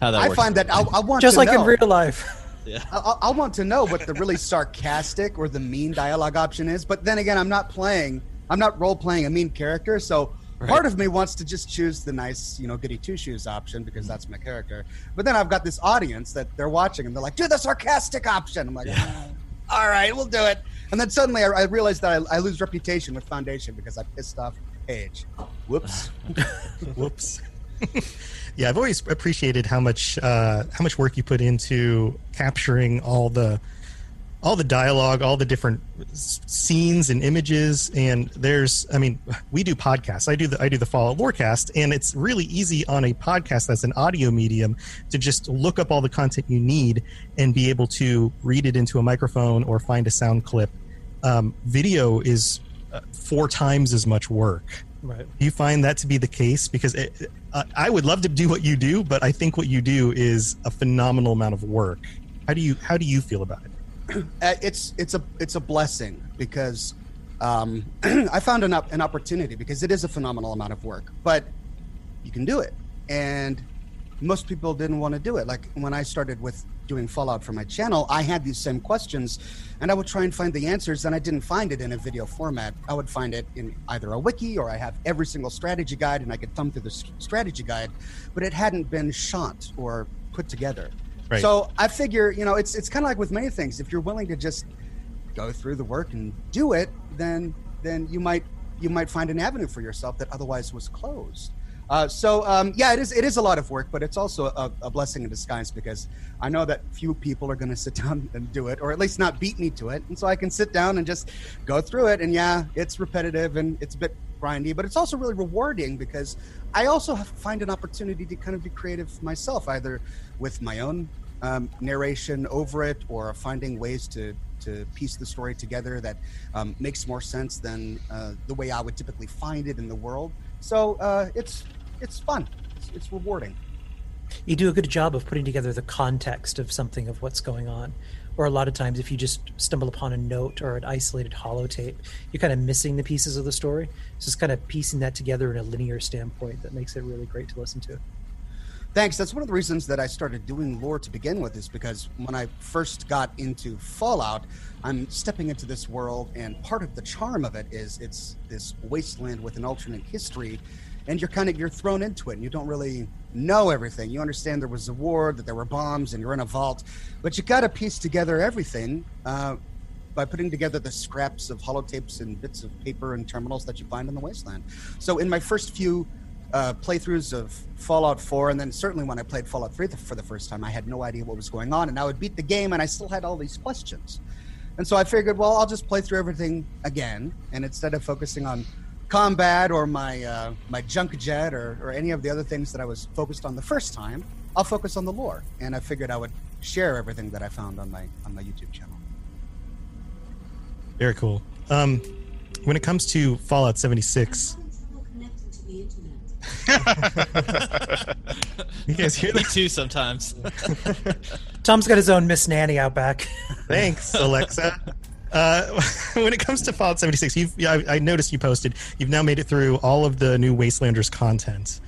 how that I works. find that I, I want Just to like know, in real life. Yeah. I, I want to know what the really sarcastic or the mean dialogue option is, but then again, I'm not playing. I'm not role playing a mean character, so part of me wants to just choose the nice, you know, goody two shoes option because that's my character. But then I've got this audience that they're watching and they're like, "Do the sarcastic option." I'm like, "Ah, "All right, we'll do it." And then suddenly I, I realize that I, I lose reputation with Foundation because I pissed off Paige. Whoops. Whoops. yeah, I've always appreciated how much uh, how much work you put into capturing all the all the dialogue, all the different scenes and images. And there's, I mean, we do podcasts. I do the I do the Fallout Lorecast, and it's really easy on a podcast that's an audio medium to just look up all the content you need and be able to read it into a microphone or find a sound clip. Um, video is four times as much work. Right. Do you find that to be the case? Because it, uh, I would love to do what you do, but I think what you do is a phenomenal amount of work. How do you How do you feel about it? uh, it's it's a it's a blessing because um, I found an an opportunity because it is a phenomenal amount of work, but you can do it, and most people didn't want to do it. Like when I started with doing Fallout for my channel, I had these same questions, and I would try and find the answers, and I didn't find it in a video format. I would find it in either a wiki or I have every single strategy guide, and I could thumb through the strategy guide, but it hadn't been shot or put together. Right. So I figure, you know, it's it's kind of like with many things. If you're willing to just go through the work and do it, then then you might you might find an avenue for yourself that otherwise was closed. Uh, so um, yeah, it is it is a lot of work, but it's also a, a blessing in disguise because I know that few people are going to sit down and do it, or at least not beat me to it, and so I can sit down and just go through it. And yeah, it's repetitive and it's a bit grindy, but it's also really rewarding because I also find an opportunity to kind of be creative myself, either with my own um, narration over it or finding ways to to piece the story together that um, makes more sense than uh, the way I would typically find it in the world. So uh, it's it's fun. It's, it's rewarding. You do a good job of putting together the context of something of what's going on. Or a lot of times, if you just stumble upon a note or an isolated holotape, you're kind of missing the pieces of the story. So it's kind of piecing that together in a linear standpoint that makes it really great to listen to. Thanks. That's one of the reasons that I started doing lore to begin with, is because when I first got into Fallout, I'm stepping into this world, and part of the charm of it is it's this wasteland with an alternate history and you're kind of you're thrown into it and you don't really know everything. You understand there was a war that there were bombs and you're in a vault. But you got to piece together everything uh, by putting together the scraps of holotapes and bits of paper and terminals that you find in the wasteland. So in my first few uh, playthroughs of Fallout 4, and then certainly when I played Fallout 3 for the first time, I had no idea what was going on, and I would beat the game, and I still had all these questions. And so I figured, well, I'll just play through everything again, and instead of focusing on combat or my uh, my junk jet or, or any of the other things that I was focused on the first time, I'll focus on the lore. And I figured I would share everything that I found on my on my YouTube channel. Very cool. Um, when it comes to Fallout 76, you guys hear Me that? too sometimes. Tom's got his own Miss Nanny out back. Thanks, Alexa. Uh, when it comes to Fallout 76, you've, I, I noticed you posted. You've now made it through all of the new Wastelanders content,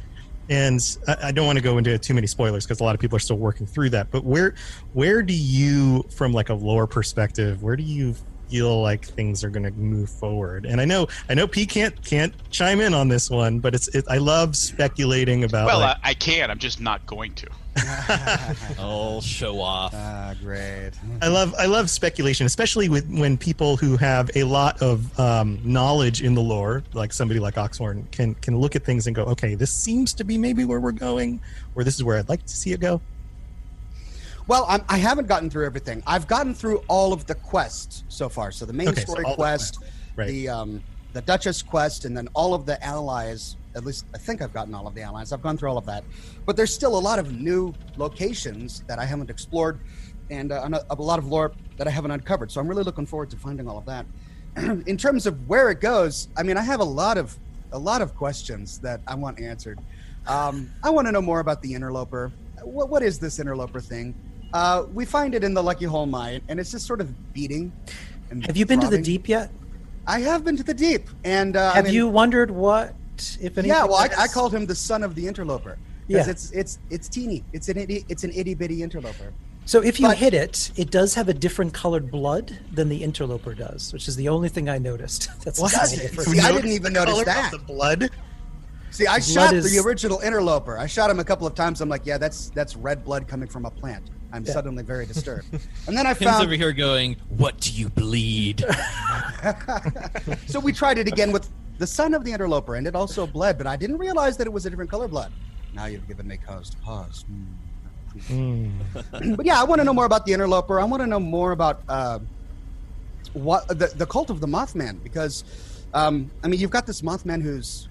and I, I don't want to go into too many spoilers because a lot of people are still working through that. But where, where do you, from like a lore perspective, where do you feel like things are going to move forward? And I know, I know, P can't can't chime in on this one, but it's, it, I love speculating about. well, like, I, I can. I'm just not going to. oh, show off. Ah, great. I love I love speculation, especially with when people who have a lot of um, knowledge in the lore, like somebody like Oxhorn, can can look at things and go, okay, this seems to be maybe where we're going, or this is where I'd like to see it go. Well, I'm, I haven't gotten through everything. I've gotten through all of the quests so far. So the main Okay, story all the quest, quests, right. the um, the Duchess quest, and then all of the allies. At least I think I've gotten all of the allies. I've gone through all of that, but there's still a lot of new locations that I haven't explored, and uh, a, a lot of lore that I haven't uncovered. So I'm really looking forward to finding all of that. In terms of where it goes, I mean, I have a lot of a lot of questions that I want answered. Um, I want to know more about the interloper. What, what is this interloper thing? Uh, we find it in the Lucky Hole mine, and it's just sort of beating. And Have you been to the deep yet? I have been to the deep, and uh, I Have mean- you wondered what, if anything? Yeah, well, I, I called him the son of the interloper because Yeah. it's it's it's teeny. It's an itty it's an itty bitty interloper. So if you But- hit it, it does have a different colored blood than the interloper does, which is the only thing I noticed. That's What? a small difference. See, I didn't even notice color of that. the blood. See, I The shot is- the original interloper. I shot him a couple of times. I'm like, yeah, that's that's red blood coming from a plant. I'm Yeah. suddenly very disturbed. And then I Tim's found over here going, "What do you bleed?" so we tried it again with the son of the interloper, and it also bled, but I didn't realize that it was a different color blood. Now you've given me cause to pause. Hmm. but yeah, I want to know more about the interloper. I want to know more about uh, what the the cult of the Mothman, because um, I mean, you've got this Mothman who's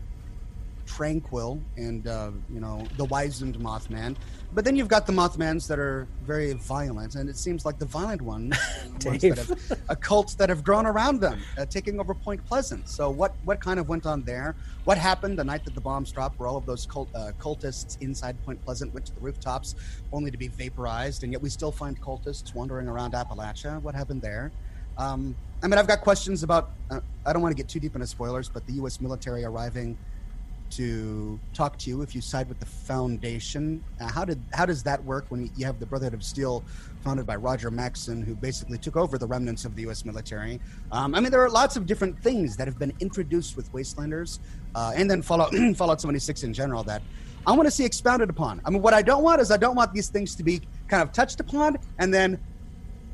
tranquil and uh, you know the wizened Mothman, but then you've got the Mothmans that are very violent, and it seems like the violent ones, ones that have, a cult that have grown around them, uh, taking over Point Pleasant. So what what kind of went on there? What happened the night that the bombs dropped? Where all of those cult, uh, cultists inside Point Pleasant went to the rooftops, only to be vaporized, and yet we still find cultists wandering around Appalachia. What happened there? Um, I mean, I've got questions about. Uh, I don't want to get too deep into spoilers, but the U.S. military arriving to talk to you if you side with the Foundation. Uh, how did how does that work when you have the Brotherhood of Steel, founded by Roger Maxson, who basically took over the remnants of the U.S. military? Um, I mean, there are lots of different things that have been introduced with Wastelanders, uh, and then Fallout Fallout 76 in general that. I want to see expounded upon. I mean, what I don't want is I don't want these things to be kind of touched upon and then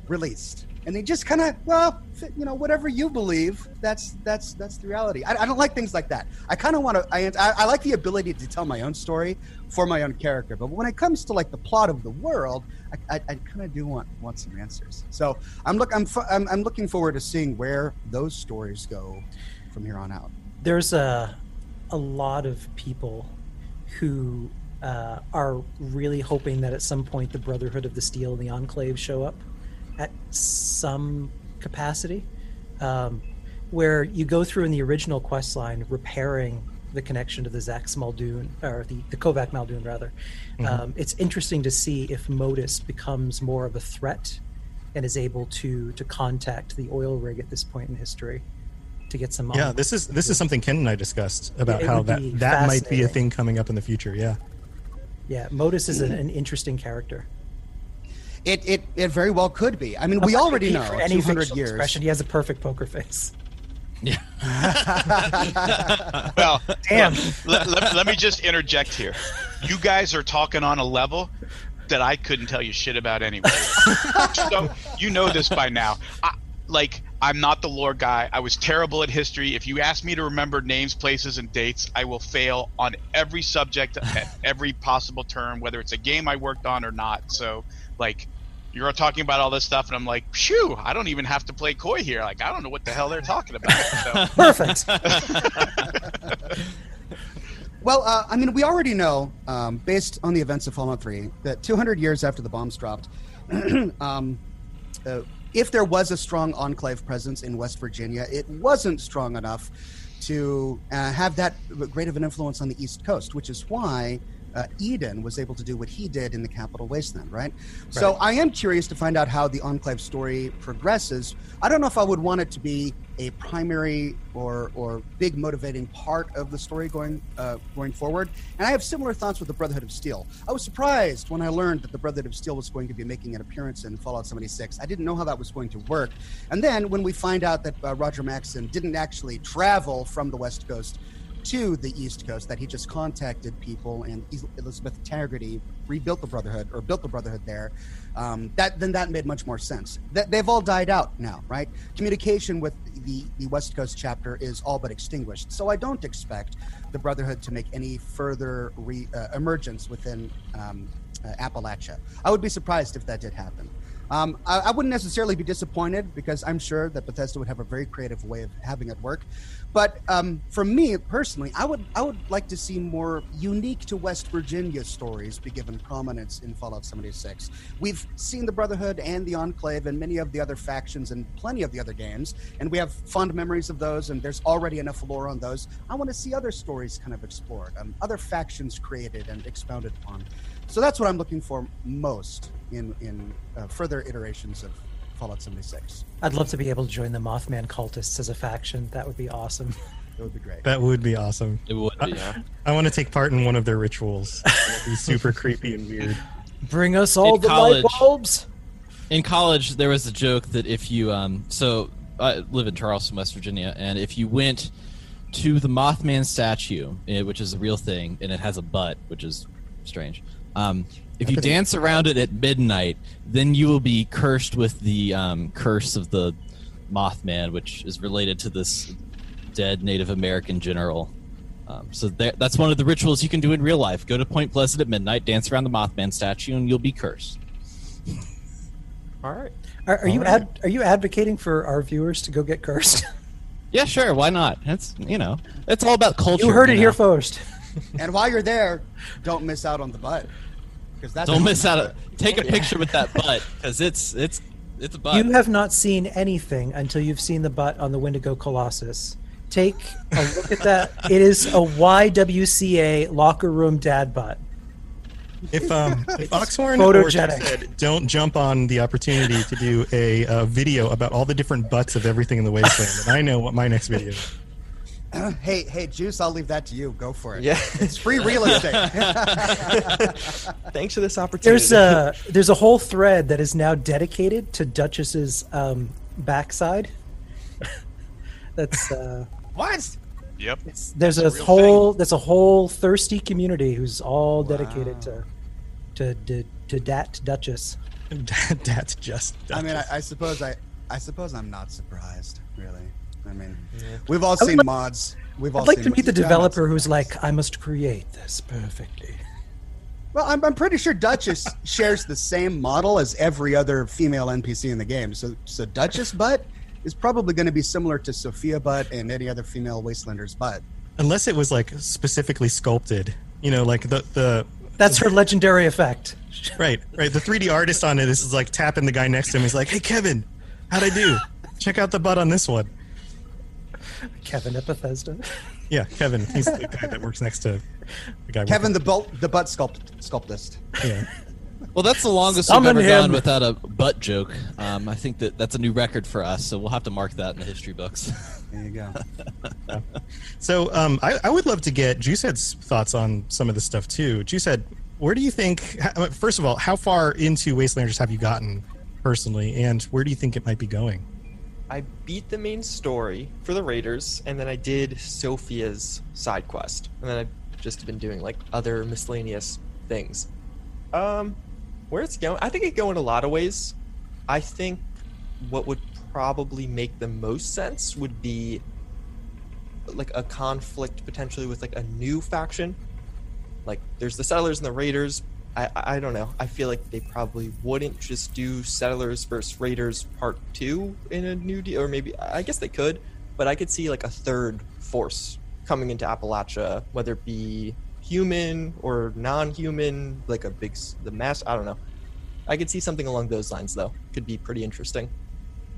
released. And they just kind of well, you know, whatever you believe, that's that's that's the reality. I, I don't like things like that. I kind of want to. I, I like the ability to tell my own story for my own character, but when it comes to like the plot of the world, I, I, I kind of do want want some answers. So I'm look I'm, I'm I'm looking forward to seeing where those stories go from here on out. There's a a lot of people who uh, are really hoping that at some point the Brotherhood of the Steel and the Enclave show up at some capacity, um, where you go through in the original quest line repairing the connection to the Zax Muldoon or the, the Kovac Muldoon rather. Mhm. Um, it's interesting to see if Modus becomes more of a threat and is able to to contact the oil rig at this point in history to get some. Yeah, this is this is something Ken and I discussed about It how that that might be a thing coming up in the future. Yeah. Yeah, Modus is an, an interesting character. It, it it very well could be. I mean, we already know For any 200 years. expression, he has a perfect poker face. Yeah. Well, Damn. Let, let- let me just interject here. You guys are talking on a level that I couldn't tell you shit about anyway. so you know this by now. I, like I'm not the lore guy. I was terrible at history. If you ask me to remember names, places, and dates, I will fail on every subject at every possible term, whether it's a game I worked on or not. So, like, you're talking about all this stuff, and I'm like, phew, I don't even have to play coy here. Like, I don't know what the hell they're talking about. So. Perfect. Well, uh, I mean, we already know, um, based on the events of Fallout 3, that 200 years after the bombs dropped, um, uh, if there was a strong enclave presence in West Virginia, it wasn't strong enough to uh, have that great of an influence on the East Coast, which is why uh, Eden was able to do what he did in the Capital Wasteland, right? So I am curious to find out how the Enclave story progresses. I don't know if I would want it to be a primary or or big motivating part of the story going uh, going forward. And I have similar thoughts with the Brotherhood of Steel. I was surprised when I learned that the Brotherhood of Steel was going to be making an appearance in Fallout 76. I didn't know how that was going to work. And then when we find out that uh, Roger Maxson didn't actually travel from the West Coast to the East Coast, that he just contacted people and Elizabeth Taggerdy rebuilt the Brotherhood or built the Brotherhood there. Um, that then that made much more sense. They've all died out now, right? Communication with the the West Coast chapter is all but extinguished. So I don't expect the Brotherhood to make any further re, uh, emergence within um, uh, Appalachia. I would be surprised if that did happen. Um, I, I wouldn't necessarily be disappointed because I'm sure that Bethesda would have a very creative way of having it work. But um, for me personally, I would I would like to see more unique to West Virginia stories be given prominence in Fallout 76. We've seen the Brotherhood and the Enclave and many of the other factions and plenty of the other games, and we have fond memories of those. And there's already enough lore on those. I want to see other stories kind of explored, um, other factions created and expounded upon. So that's what I'm looking for most in in uh, further iterations of Fallout 76. I'd love to be able to join the Mothman cultists as a faction. That would be awesome. That would be great. That would be awesome. It would be. I, I want to take part in one of their rituals. That'd be super creepy and weird. Bring us all In the college- light bulbs. In college, there was a joke that if you, um, so I live in Charleston, West Virginia, and if you went to the Mothman statue, eh, which is a real thing, and it has a butt, which is strange. Um, if you dance around it at midnight, then you will be cursed with the um, curse of the Mothman, which is related to this dead Native American general. Um, so there, that's one of the rituals you can do in real life. Go to Point Pleasant at midnight, dance around the Mothman statue, and you'll be cursed. All right. Are, are you All right. ad, are you advocating for our viewers to go get cursed? Yeah, sure. Why not? That's you know, it's all about culture. you heard it know? here first. and while you're there, don't miss out on the butt because that's Don't miss out. Take a picture with that butt because it's it's it's a butt. You have not seen anything until you've seen the butt on the Wendigo Colossus. Take a look at that. It is a YWCA locker room dad butt. If um, if Oxhorn photogenic. or said, don't jump on the opportunity to do a, uh video about all the different butts of everything in the wasteland, and I know what my next video. is. hey, hey, Juice, I'll leave that to you. Go for it. Yeah. It's free real estate. Thanks for this opportunity. There's a there's a whole thread that is now dedicated to Duchess's um, backside. That's uh, what? Yep. there's a, whole there's a whole thirsty community who's all dedicated to to to, to dat Duchess. That's just. I mean, I, I suppose I, I suppose I'm not surprised, really. I mean, Yeah. we've all seen like- mods. We've all I'd like seen to meet the mods. Yeah, developer who's like, I must create this perfectly. Well, I'm, I'm pretty sure Duchess shares the same model as every other female NPC in the game. So, so Duchess butt is probably going to be similar to Sophia butt and any other female Wastelander's butt. Unless it was like specifically sculpted, you know, like the the That's her legendary effect. right, right. The 3D artist on it is like tapping the guy next to him. He's like, "Hey, Kevin, how'd I do? Check out the butt on this one." Kevin at Bethesda. Yeah, Kevin. He's the guy that works next to the guy. Kevin, the butt, the butt sculpt, sculptist. Yeah. Well, that's the longest Summon we've ever gone without a butt joke. Um, I think that that's a new record for us, so we'll have to mark that in the history books. There you go. So um, I, I would love to get Juicehead's thoughts on some of this stuff too. Juicehead, where do you think? First of all, how far into Wastelanders have you gotten personally, and where do you think it might be going? I beat the main story for the Raiders, and then I did Sophia's side quest, and then I've just been doing like other miscellaneous things. Um, where it's going, I think it go in a lot of ways. I think what would probably make the most sense would be like a conflict potentially with like a new faction. Like there's the settlers and the raiders. I I don't know. I feel like they probably wouldn't just do settlers versus raiders part two in a new deal, or maybe I guess they could, but I could see like a third force coming into Appalachia, whether it be human or non-human, like a big the mass. I don't know. I could see something along those lines though. Could be pretty interesting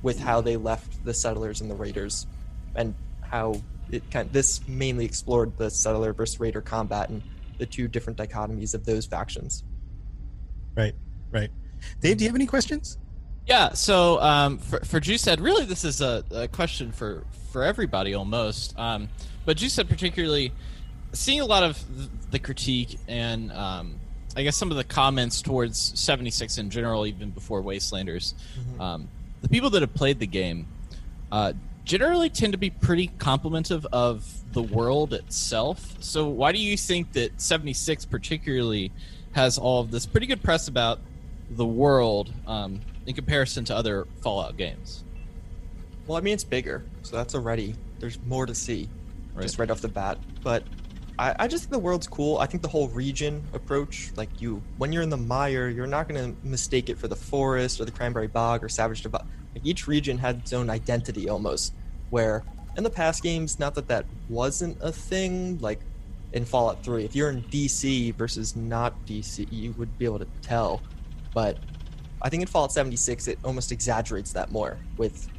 with how they left the settlers and the raiders, and how it kind Of, this mainly explored the settler versus raider combat and the two different dichotomies of those factions. Right, right. Dave, do you have any questions? Yeah, so um, for, for Juicehead, really this is a, a question for, for everybody almost. Um, but Juicehead particularly, seeing a lot of the critique and um, I guess some of the comments towards 76 in general, even before Wastelanders, um, the people that have played the game uh, generally tend to be pretty complimentive of the world itself. So why do you think that 76 particularly has all of this pretty good press about the world um, in comparison to other Fallout games? Well, I mean, it's bigger, so that's already there's more to see, just right off the bat. But I, I just think the world's cool. I think the whole region approach, like you, when you're in the mire, you're not going to mistake it for the forest or the cranberry bog or savage Devo- Like each region had its own identity almost. Where in the past games, not that that wasn't a thing, like in Fallout 3, if you're in DC versus not DC, you would be able to tell. But I think in Fallout 76, it almost exaggerates that more with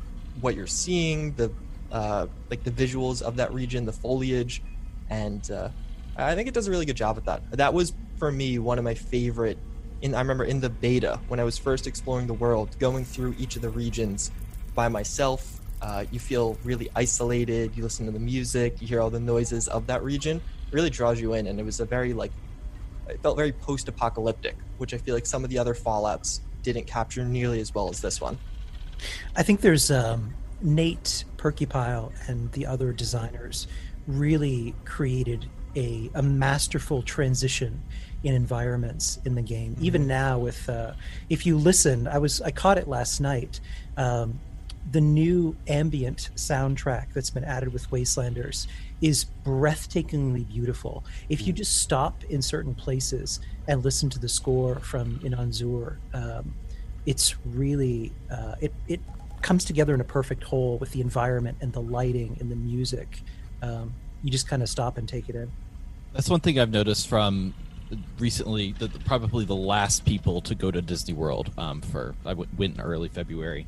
what you're seeing, the uh, like the visuals of that region, the foliage, and uh, I think it does a really good job at that. That was for me one of my favorite. In I remember in the beta when I was first exploring the world, going through each of the regions by myself. Uh, you feel really isolated. You listen to the music, you hear all the noises of that region. Really draws you in, and it was a very like it felt very post-apocalyptic, which I feel like some of the other Fallout's didn't capture nearly as well as this one. I think there's um, Nate Purkeypile and the other designers really created a, a masterful transition in environments in the game. Even now, with uh, if you listen, I was I caught it last night. Um, the new ambient soundtrack that's been added with Wastelanders is breathtakingly beautiful. If you just stop in certain places and listen to the score from Inon Zur, um, it's really uh, it it comes together in a perfect whole with the environment and the lighting and the music. Um, you just kind of stop and take it in. That's one thing I've noticed from recently. The, probably the last people to go to Disney World um, for I w- went in early February,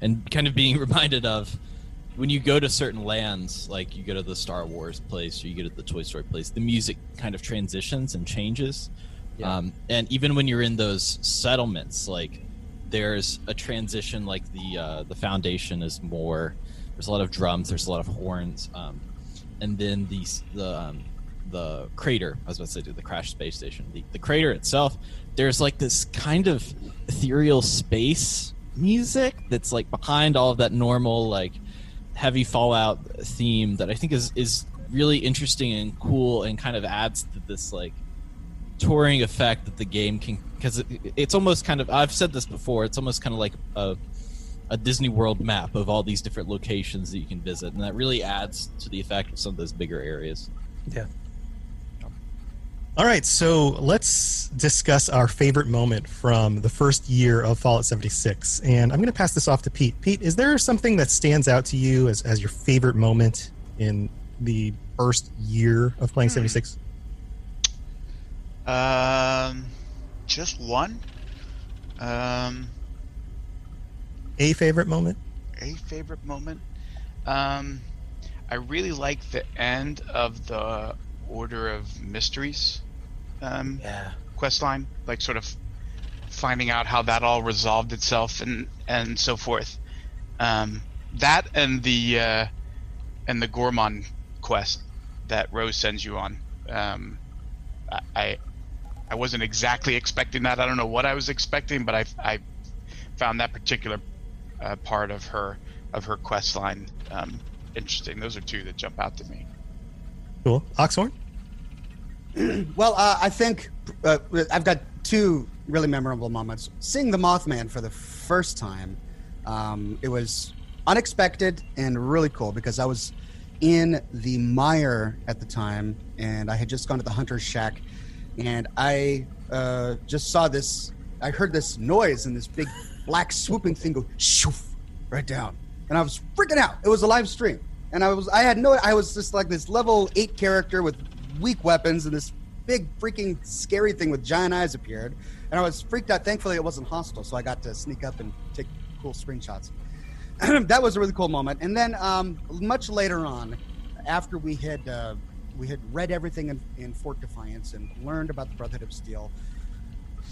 and kind of being reminded of when you go to certain lands, like you go to the Star Wars place or you go to the Toy Story place, the music kind of transitions and changes. Yeah. Um, and even when you're in those settlements, like there's a transition, like the uh, the foundation is more. There's a lot of drums. There's a lot of horns. Um, and then the the um, the crater. I was about to say the crash space station. The, the crater itself. There's like this kind of ethereal space music that's like behind all of that normal like heavy Fallout theme that I think is is really interesting and cool and kind of adds to this like touring effect that the game can because it, it's almost kind of I've said this before. It's almost kind of like a a Disney World map of all these different locations that you can visit, and that really adds to the effect of some of those bigger areas. Yeah. All right, so let's discuss our favorite moment from the first year of Fallout 76. And I'm going to pass this off to Pete. Pete, is there something that stands out to you as, as your favorite moment in the first year of playing 76? Um, just one. Um, A favorite moment? a favorite moment. Um, I really like the end of the Order of Mysteries. Um, yeah. Quest line, like sort of finding out how that all resolved itself and and so forth. Um, that and the uh, and the Gorman quest that Rose sends you on. Um, I- I I wasn't exactly expecting that. I don't know what I was expecting, but I I found that particular uh, part of her of her quest line um, interesting. Those are two that jump out to me. Cool. Oxhorn? well, uh, I think uh, I've got two really memorable moments. Seeing the Mothman for the first time, um, it was unexpected and really cool because I was in the mire at the time and I had just gone to the Hunter's Shack and I uh, just saw this. I heard this noise and this big black swooping thing go shoof right down, and I was freaking out. It was a live stream, and I was I had no. I was just like this level eight character with weak weapons, and this big freaking scary thing with giant eyes appeared, and I was freaked out. Thankfully, it wasn't hostile, so I got to sneak up and take cool screenshots. that was a really cool moment. And then um, much later on, after we had uh, we had read everything in, in Fort Defiance and learned about the Brotherhood of Steel,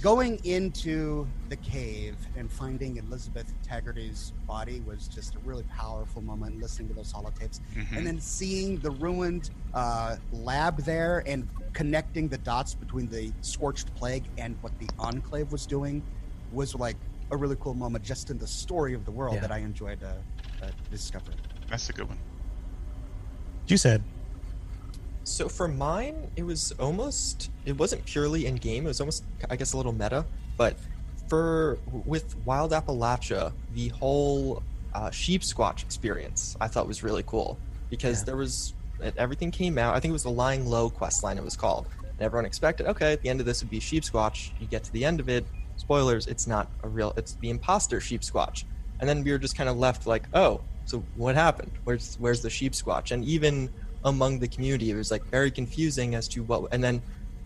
going into the cave and finding Elizabeth Taggerdy's body was just a really powerful moment. Listening to those holotapes, Mhm. and then seeing the ruined uh, lab there and connecting the dots between the scorched plague and what the Enclave was doing was like a really cool moment just in the story of the world Yeah. that I enjoyed uh, uh, discovering. That's a good one. You said. So for mine, it was almost it wasn't purely in game. It was almost I guess a little meta, but for with Wild Appalachia, the whole uh, Sheepsquatch experience I thought was really cool because Yeah. there was everything came out. I think it was the Lying Low quest line. It was called, and everyone expected okay at the end of this would be Sheepsquatch. You get to the end of it, spoilers, it's not a real. It's the imposter Sheepsquatch, and then we were just kind of left like oh so what happened? Where's where's the Sheepsquatch? And even among the community, it was like very confusing as to what. And then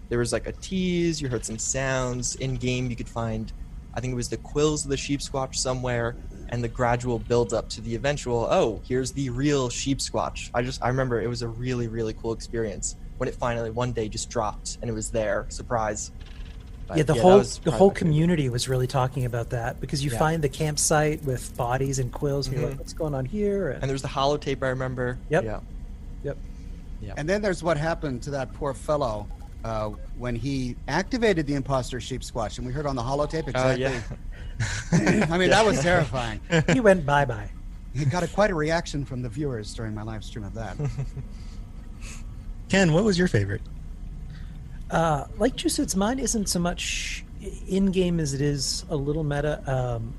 there was like a tease. You heard some sounds in game. You could find, I think it was the quills of the Sheepsquatch somewhere, and the gradual build up to the eventual. Oh, here's the real Sheepsquatch. I just I remember it was a really really cool experience when it finally one day just dropped and it was there. Surprise. But yeah, the that whole the whole community was really talking about that because you Yeah. find the campsite with bodies and quills, and you're Mhm. like, "What's going on here?" And there was the holotape I remember. Yep. Yeah. Yep. Yeah. And then there's what happened to that poor fellow uh, when he activated the imposter Sheepsquatch, and we heard on the holotape Oh exactly. yeah. I mean, that was terrifying. he went bye bye. He got a, quite a reaction from the viewers during my live stream of that. Ken, what was your favorite? Uh, like Juice said, mine isn't so much in game as it is a little meta. Um,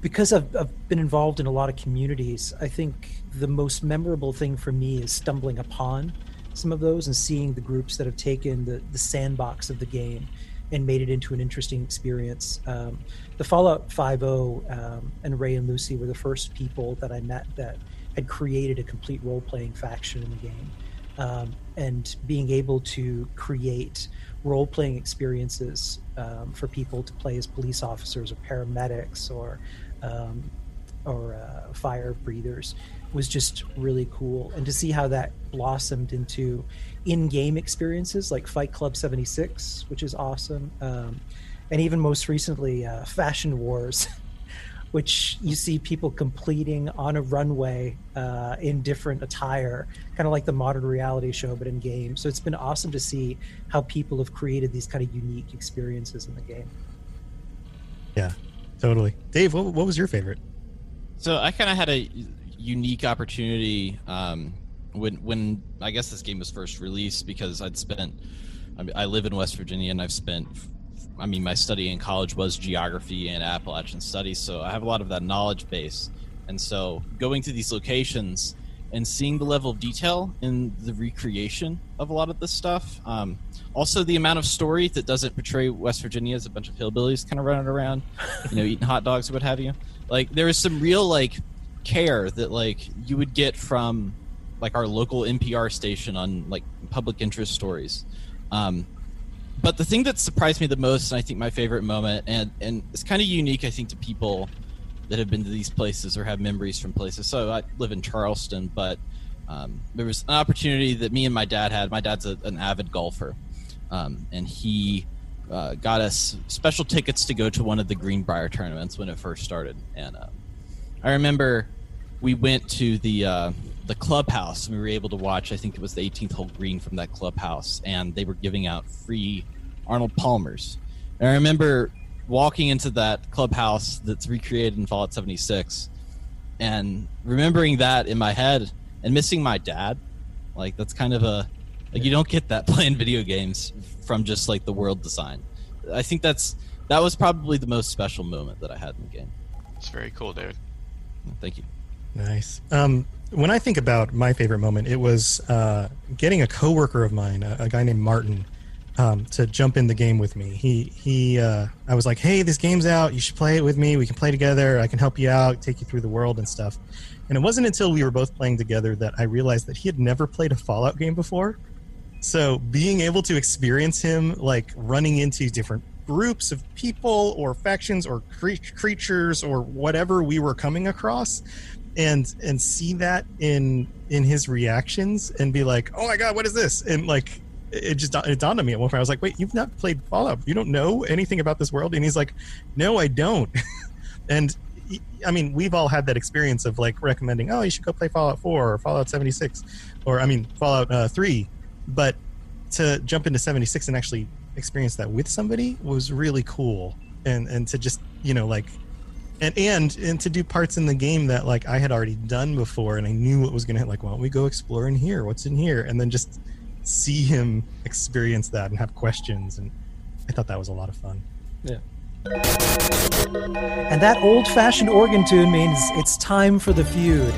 because I've, I've been involved in a lot of communities, I think the most memorable thing for me is stumbling upon some of those and seeing the groups that have taken the, the sandbox of the game and made it into an interesting experience. Um, the Fallout 5.0 um, and Ray and Lucy were the first people that I met that had created a complete role playing faction in the game. Um, and being able to create role playing experiences um, for people to play as police officers or paramedics or um, or uh, fire breathers was just really cool. And to see how that blossomed into in game experiences like Fight Club 76, which is awesome. Um, and even most recently, uh, Fashion Wars, which you see people completing on a runway uh, in different attire, kind of like the modern reality show, but in game. So it's been awesome to see how people have created these kind of unique experiences in the game. Yeah, totally. Dave, what, what was your favorite? So I kind of had a unique opportunity um, when when I guess this game was first released because I'd spent I, mean, I live in West Virginia and I've spent I mean, my study in college was geography and Appalachian studies, so I have a lot of that knowledge base. And so going to these locations and seeing the level of detail in the recreation of a lot of this stuff. Um, also, the amount of story that doesn't portray West Virginia as a bunch of hillbillies kind of running around, you know, eating hot dogs or what have you. Like, there is some real, like, care that, like, you would get from, like, our local NPR station on, like, public interest stories. Um, but the thing that surprised me the most, and I think my favorite moment, and, and it's kind of unique, I think, to people that have been to these places or have memories from places. So I live in Charleston, but um, there was an opportunity that me and my dad had. My dad's a, an avid golfer, um, and he uh, got us special tickets to go to one of the Greenbrier tournaments when it first started. And uh, I remember we went to the uh, the clubhouse and we were able to watch. I think it was the 18th hole green from that clubhouse, and they were giving out free Arnold Palmers. And I remember walking into that clubhouse that's recreated in Fallout 76 and remembering that in my head and missing my dad. Like that's kind of a like you don't get that playing video games from just like the world design. I think that's that was probably the most special moment that I had in the game. It's very cool, David. Thank you. Nice. Um, when I think about my favorite moment, it was uh, getting a coworker of mine, a, a guy named Martin, um, to jump in the game with me. He he. Uh, I was like, "Hey, this game's out. You should play it with me. We can play together. I can help you out, take you through the world and stuff." And it wasn't until we were both playing together that I realized that he had never played a Fallout game before. So being able to experience him like running into different groups of people or factions or cre- creatures or whatever we were coming across and and see that in in his reactions and be like oh my god what is this and like it just it dawned on me at one point. I was like wait you've not played fallout. You don't know anything about this world? And he's like no i don't. And i mean we've all had that experience of like recommending oh you should go play fallout 4 or fallout 76 or i mean fallout uh, 3 but to jump into 76 and actually experience that with somebody was really cool. And and to just you know like and and and to do parts in the game that like I had already done before and I knew what was gonna like why don't we go explore in here? What's in here? And then just see him experience that and have questions and I thought that was a lot of fun Yeah. And that old fashioned organ tune means it's time for the feud.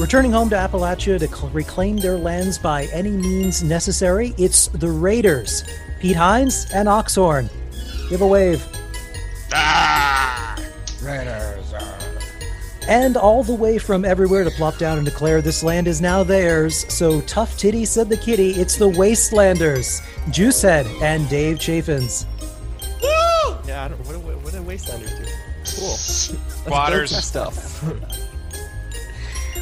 Returning home to Appalachia to cl- reclaim their lands by any means necessary, it's the Raiders, Pete Hines and Oxhorn. Give a wave. Raiders. And all the way from everywhere to plop down and declare this land is now theirs. So tough titty said the kitty, it's the Wastelanders, Juicehead and Dave Chaffins. Yeah, I don't, what, do- what do Wastelanders do? Cool. Let's Squatters. stuff.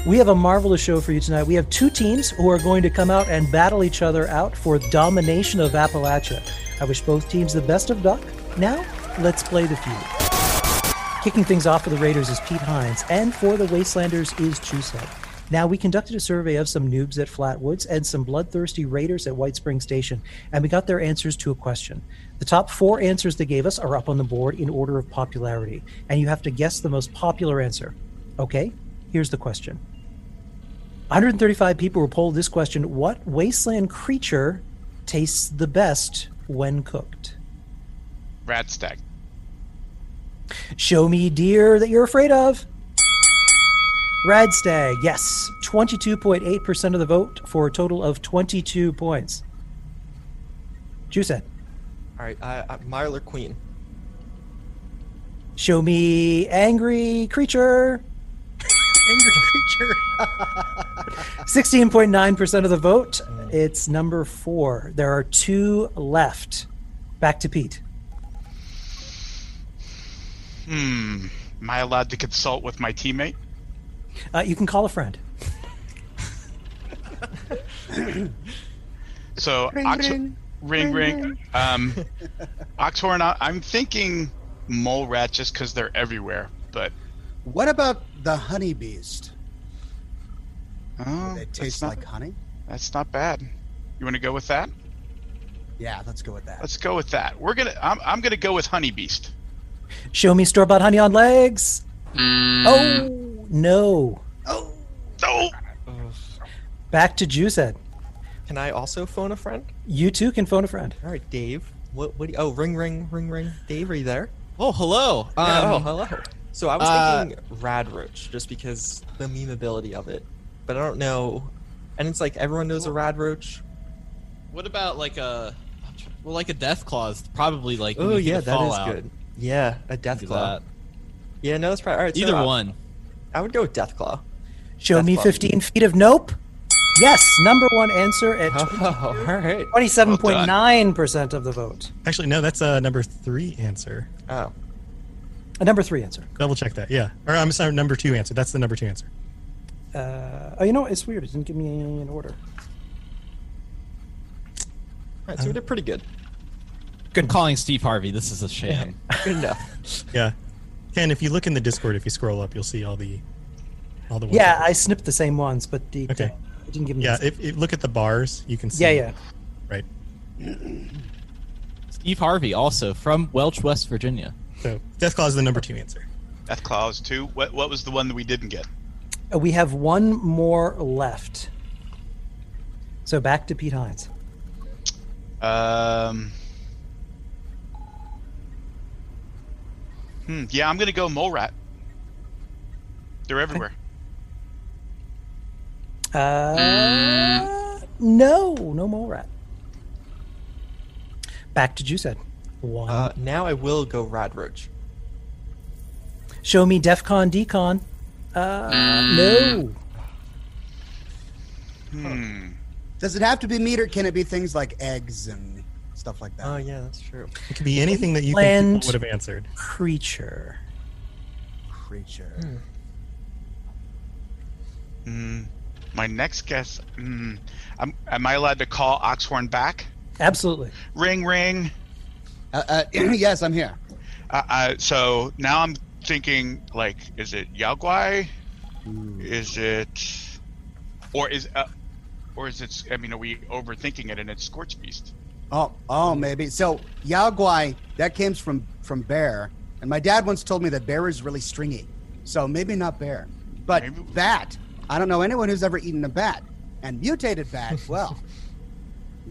We have a marvelous show for you tonight. We have two teams who are going to come out and battle each other out for domination of Appalachia. I wish both teams the best of luck. Now, let's play the feud. Kicking things off for the Raiders is Pete Hines, and for the Wastelanders is Juicehead. Now, we conducted a survey of some noobs at Flatwoods and some bloodthirsty Raiders at White Spring Station, and we got their answers to a question. The top four answers they gave us are up on the board in order of popularity, and you have to guess the most popular answer. Okay, here's the question 135 people were polled this question What wasteland creature tastes the best when cooked? Radstag. Show me deer that you're afraid of. Radstag, yes. 22.8% of the vote for a total of 22 points. Juicehead, All right, I, I, Mirelurk Queen. show me angry creature. angry creature 16.9% of the vote. It's number four. There are two left. Back to Pete. Hmm. Am I allowed to consult with my teammate? Uh, you can call a friend. So Ring, Ox- ring. ring, Ring, ring. Um, Oxhorn. I- I'm thinking mole rat just because they're everywhere. But What about the honey beast? oh, They that's taste not- like honey. That's not bad. You want to go with that? Yeah, let's go with that. Let's go with that. We're gonna. I'm, I'm gonna go with honey beast. Show me store bought honey on legs. Mm. Oh, No. Oh. No. Back to Juicehead. Can I also phone a friend? You too can phone a friend. All right, Dave. What? What? Do you, oh, ring, ring, ring, ring. Dave, are you there? Oh, hello. Yeah, oh, Um, hello. So I was uh, thinking Radroach, just because the memeability of it, but I don't know. And it's like everyone knows a Radroach. What about like a well, like a Deathclaws? Probably like. Oh yeah, get a that is good. Yeah, a Deathclaw. that. Yeah, no, that's probably all right. Either I- one. I would go with Deathclaw. Show me Deathclaw. 15 feet of nope. Yes, number one answer at Oh, 27.9% of the vote. Actually, no, that's a number three answer. Oh. A number three answer. Double check that. Yeah. Or I'm sorry, number two answer. That's the number two answer. Uh, oh, you know what? It's weird. It didn't give me an order. All right, so we did pretty good. Good calling Steve Harvey. This is a sham. Good enough. Yeah. Ken, if you look in the Discord, if you scroll up, you'll see all the all the ones. Yeah, I snipped the same ones, but the, Okay. uh, it didn't give me. Yeah, if, if look at the bars, you can see. yeah, yeah. Right. Steve Harvey, also from Welch, West Virginia. So Deathclaw is the number two answer. Deathclaws two. What what was the one that we didn't get? Uh, We have one more left. So back to Pete Hines. Um. Hmm. Yeah, I'm gonna go mole rat. They're everywhere. Uh, no, no mole rat. Back to Juicehead. One. Uh, now I will go Radroach. Show me DEFCON Decon. Uh, no. Hmm. Does it have to be meat, or can it be things like eggs and stuff like that? Oh yeah, that's true. It could be anything that you Land people would have answered. creature. Creature. Hmm. My next guess. Hmm. am am I allowed to call Oxhorn back? Absolutely. Ring ring. Uh, uh, yes, I'm here. Uh, uh, so now I'm thinking like, is it Yao Guai? Is it, or is, uh, or is it? I mean, are we overthinking it and it's Scorchbeast? Oh, oh, maybe. So Yao Guai, that came from from bear, and my dad once told me that bear is really stringy. So maybe not bear, but bat. I don't know anyone who's ever eaten a bat, and mutated bat. Well,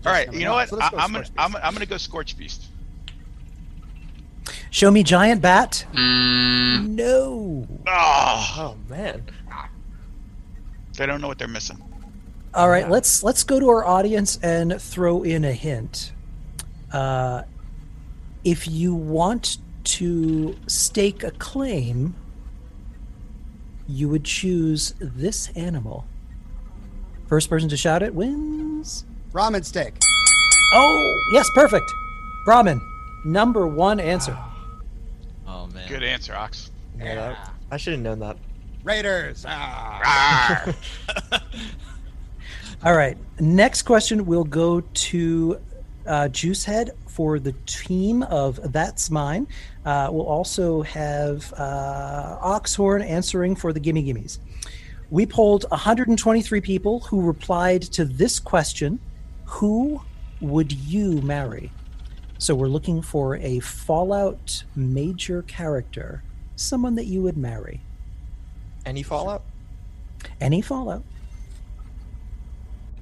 All right, you know. know what? So I, I'm, gonna, I'm, I'm gonna go Scorchbeast. Show me giant bat. Mm. No. Oh, Oh man. they don't know what they're missing. All right, let's let's go to our audience and throw in a hint. Uh, if you want to stake a claim, you would choose this animal. First person to shout it wins. Brahmin steak. Oh, yes, perfect. Brahmin, number one answer. Oh man. Good answer, Ox. Yeah, that- I should have known that. Raiders. Ah. All right. Next question we will go to uh, Juicehead for the team of That's Mine. Uh, we'll also have uh, Oxhorn answering for the Gimme Gimmies. We polled 123 people who replied to this question Who would you marry? So we're looking for a Fallout major character, someone that you would marry. Any Fallout? Any Fallout?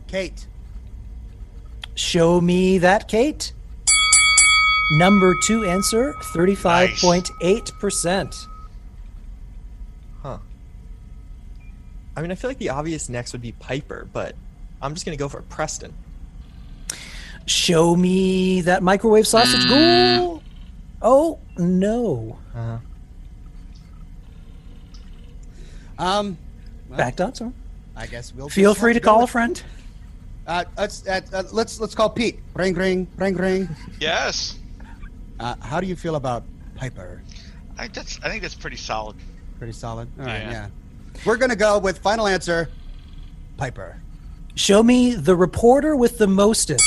Cait. Show me that, Cait. Number two answer, 35.8%. Huh. I mean, I feel like the obvious next would be Piper, but I'm just gonna go for Preston. Show me that microwave sausage ghoul. Oh, no. Uh-huh. Um, well, Back to Oxhorn. I guess we'll Feel free have to go call a friend. Uh, let's uh, uh, let's let's call Pete. Ring ring ring ring. yes, Uh, how do you feel about Piper? I that's I think that's pretty solid. Pretty solid. All right, Yeah. yeah. We're gonna go with final answer. Piper. Show me the reporter with the mostest.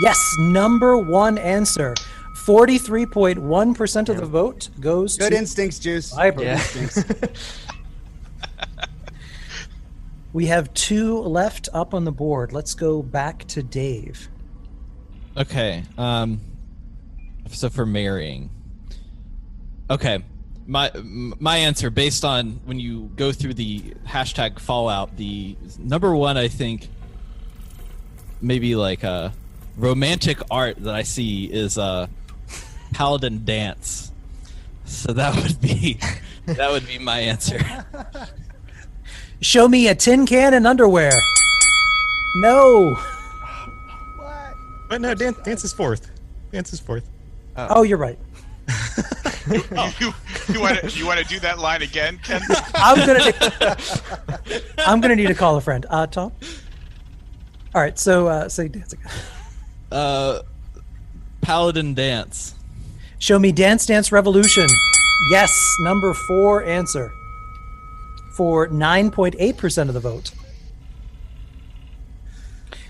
Yes, number one answer. 43.1% of the vote goes to Good to instincts, Juice. Piper. Good instincts. We have two left up on the board. Let's go back to Dave. Okay. Um. So for marrying. Okay. my my answer based on when you go through the hashtag Fallout, the number one I think maybe like a romantic art that I see is a Paladin Danse. So that would be that would be my answer. Show me a tin can and underwear. No. What? But no, Dan- Danse is fourth. Danse is fourth. Oh, you're right. you, you want to you want to do that line again, Ken? I'm gonna. I'm gonna need to call a friend. Uh, Tom. All right. So, uh, say dance again. Uh, Paladin Danse. Show me Dance Dance Revolution. Yes, number four answer. For 9.8% of the vote.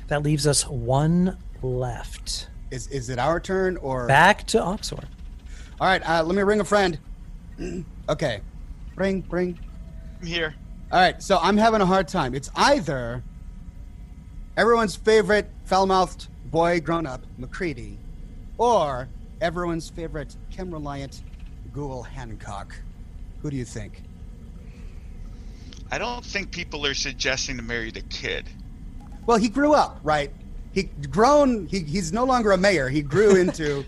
That leaves us one left. Is is it our turn or Back to Oxor. All right, uh, let me ring a friend. okay, ring, ring. I'm here. All right, so I'm having a hard time. It's either everyone's favorite foul-mouthed boy grown up, MacCready, or everyone's favorite chem-reliant Google Hancock. Who do you think? I don't think people are suggesting to marry the kid. Well, he grew up, right? He grown. He, he's no longer a mayor. He grew into.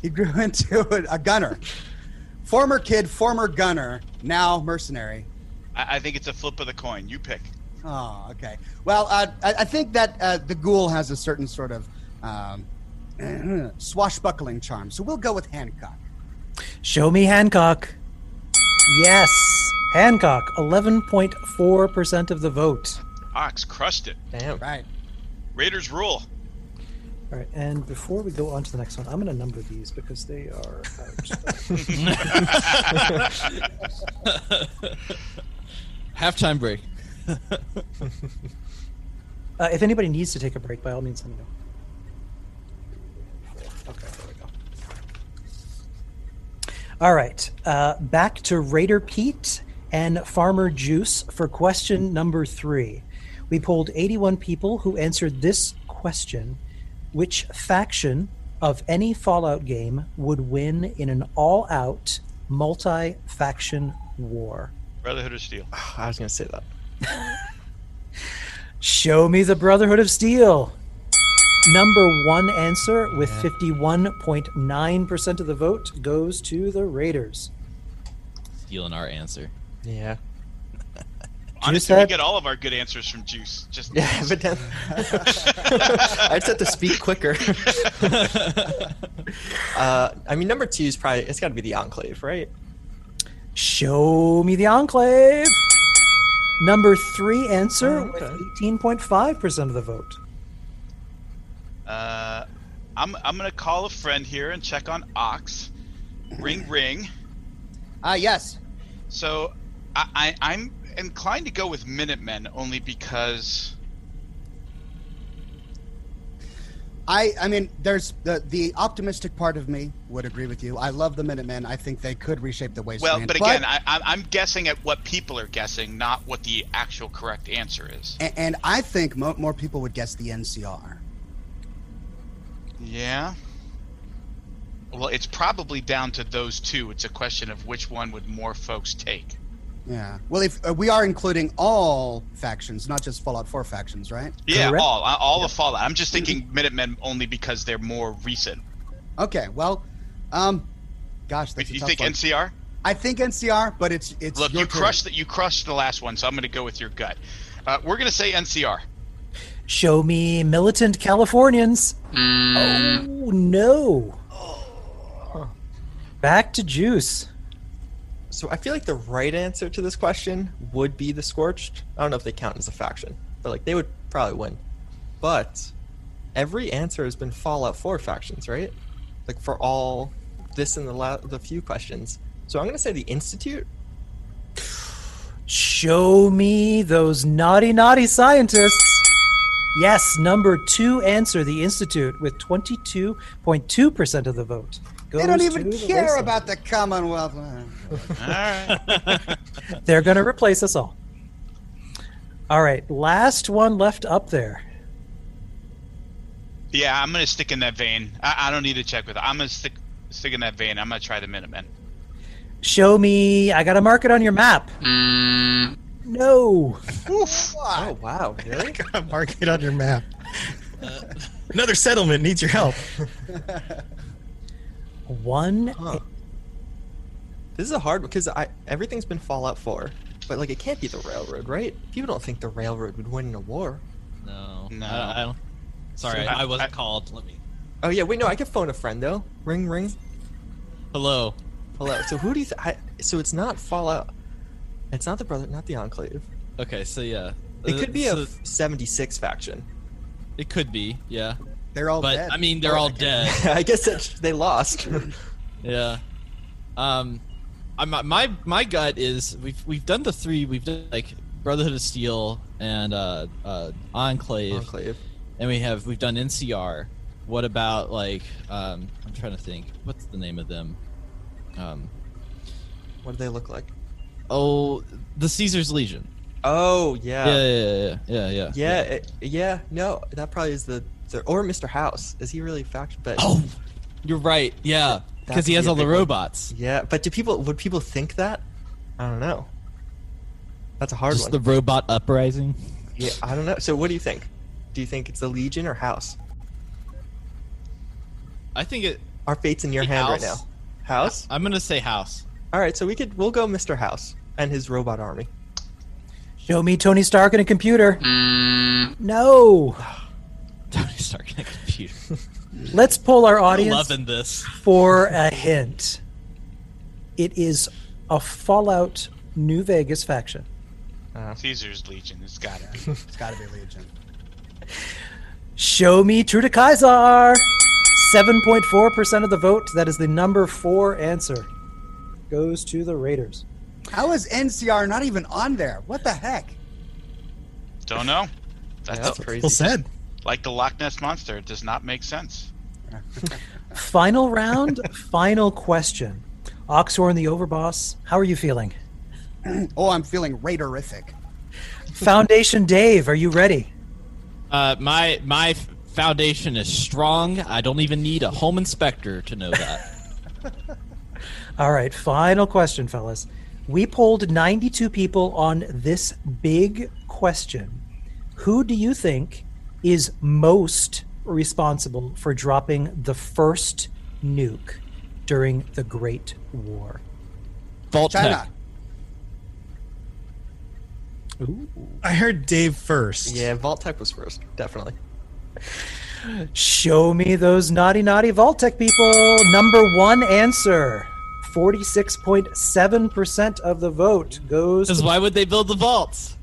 he grew into a, a gunner. Former kid, former gunner, now mercenary. I, I think it's a flip of the coin. You pick. Oh, okay. Well, uh, I, I think that uh, the ghoul has a certain sort of um, swashbuckling charm, so we'll go with Hancock. Show me Hancock. Yes, Hancock. 11.4% of the vote. Ox crushed it. Damn. Right. Raiders rule. All right, and before we go on to the next one, I'm going to number these because they are out. Halftime break. uh, if anybody needs to take a break, by all means, let me know. Okay, there we go. All right, uh, back to Raider Pete and Farmer Juice for question number three. We polled 81 people who answered this question Which faction of any Fallout game would win in an all out multi faction war? Brotherhood of Steel. I was gonna say that. Show me the Brotherhood of Steel. Number one answer with 51.9% of the vote goes to the Raiders. Stealing our answer. Yeah. Honestly, we get all of our good answers from Juice. Just Yeah, but then I just have to speak quicker. uh, I mean, number two is probably it's got to be the Enclave, right? Show me the Enclave. Number three answer Oh, okay. with 18.5% of the vote. Uh, I'm I'm gonna call a friend here and check on Ox. Ring ring. Ah, yes. So I, I I'm inclined to go with Minutemen only because I, I mean, there's the the optimistic part of me would agree with you. I love the Minutemen. I think they could reshape the ways. well, but again, I, I'm- I'm guessing at what people are guessing, not what the actual correct answer is. and, and I think mo- more people would guess the NCR. Yeah. Well, it's probably down to those two. It's a question of which one would more folks take. Yeah. Well, if uh, we are including all factions, not just Fallout 4 factions, right? Yeah, Correct. all all of Fallout. I'm just thinking Minutemen only because they're more recent. Okay. Well, um, gosh, that's a you tough think one. NCR? I think NCR, but it's it's Look, your you crushed that. You crushed the last one, so I'm going to go with your gut. Uh, we're going to say NCR. Show me militant Californians. Oh, no. Back to Juice. So I feel like the right answer to this question would be the Scorched. I don't know if they count as a faction, but like they would probably win. But every answer has been Fallout 4 factions, right? Like for all this and the la- the few questions. So I'm gonna say the Institute. Show me those naughty, naughty scientists. Yes, number two answer, the Institute, with 22.2% of the vote. They don't even to the care about the Commonwealth. All right. They're going to replace us all. All right, last one left up there. yeah, I'm going to stick in that vein. I, I don't need to check with. I'm going to stick stick in that vein. I'm going to try the Minutemen. Show me. I got to mark it on your map. Mm. No. Oh wow, really? Mark it on your map. Another settlement needs your help. One. This is a hard because I everything's been Fallout 4, but like it can't be the railroad, right? People don't think the railroad would win in a war. No, No. I, I don't. Sorry, So I, I- wasn't I- called. Let me. Oh yeah, wait, no, I can phone a friend though. Ring, ring. Hello. Hello. So who do you? Th- I, so it's not Fallout. It's not the brother, not the Enclave. Okay, so yeah, It Uh, could be so a 76 faction. It could be, yeah. They're all but dead. I mean, they're all dead. I guess that they lost. Yeah. Um, I, my my gut is we've we've done the three. We've done like Brotherhood of Steel and uh, uh, Enclave, Enclave. and we have we've done NCR. What about like um, I'm trying to think. What's the name of them? Um, what do they look like? oh, the Caesar's Legion. Oh yeah. Yeah, yeah, yeah, yeah, yeah. yeah. Yeah, it- yeah, no, that probably is the, the or Mr. House. Is he really faction? But Oh, you're right. Yeah, because he has all the big one. robots. Yeah, but do people would people think that? I don't know. That's a hard Just one. the robot uprising. Yeah, I don't know. So what do you think? Do you think it's the Legion or House? I think it. Our fate's in your The hand right now. House. House? I'm gonna say House. All right, so we could we'll go Mr. House and his robot army. Show me Tony Stark and a computer. Mm. No. Tony Stark in a computer. Let's pull our audience loving this. for a hint. It is a Fallout New Vegas faction. Uh-huh. Caesar's Legion. It's gotta be. it's gotta be Legion. Show me True to Kaiser. 7.4% of the vote. That is the number four answer. Goes to the Raiders. How is NCR not even on there? What the heck? Don't know. That's crazy. Well said. Like the Loch Ness monster, it does not make sense. Final round, final question. Oxhorn the Overboss, how are you feeling? oh, I'm feeling Raiderific. Foundation Dave, are you ready? Uh, my my foundation is strong. I don't even need a home inspector to know that. All right, final question, fellas. We polled 92 people on this big question. Who do you think is most responsible for dropping the first nuke during the Great War? Vault China. I heard Dave first. Yeah, Vault-Tec was first, definitely. Show me those naughty, naughty Vault-Tec people. Number one answer. 46.7% of the vote goes Because to why would they build the vaults?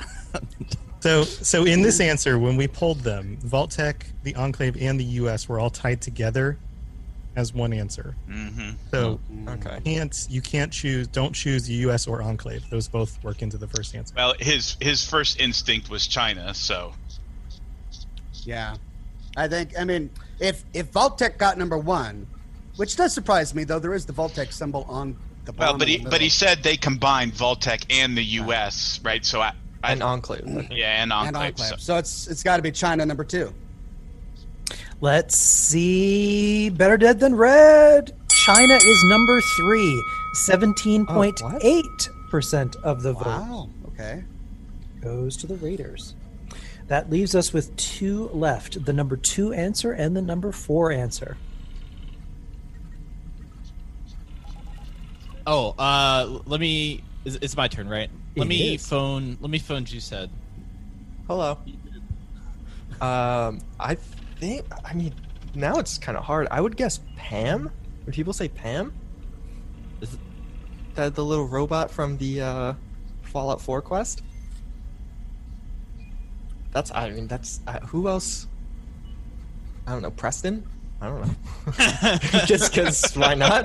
So, so in this answer, when we pulled them, Vault-Tec, the Enclave, and the U.S. were all tied together as one answer. Mm-hmm. So, Okay. can't you can't choose? Don't choose U.S. or Enclave. Those both work into the first answer. Well, his his first instinct was China, so Yeah. I think I mean if if Vault-Tec got number one, which does surprise me though, there is the Vault-Tec symbol on the well, but he but he said they combined Vault-Tec and the U.S. right? So I, I And Enclave. I think. yeah, and and Enclave. Enclave. so- So it's it's got to be China number two. Let's see. Better dead than red. China is number three. 17.8% of the vote Wow. Okay. goes to the Raiders. That leaves us with two left the number two answer and the number four answer. Oh, uh, let me. It's, it's my turn, right? Let It me is. phone. Let me phone Juicehead. Hello. Um, I think. I mean, now it's kind of hard. I would guess Pam. Would people say Pam? Is that the little robot from the uh, Fallout 4 quest? That's. I mean, that's. Uh, who else? I don't know. Preston. I don't know. Just because why not?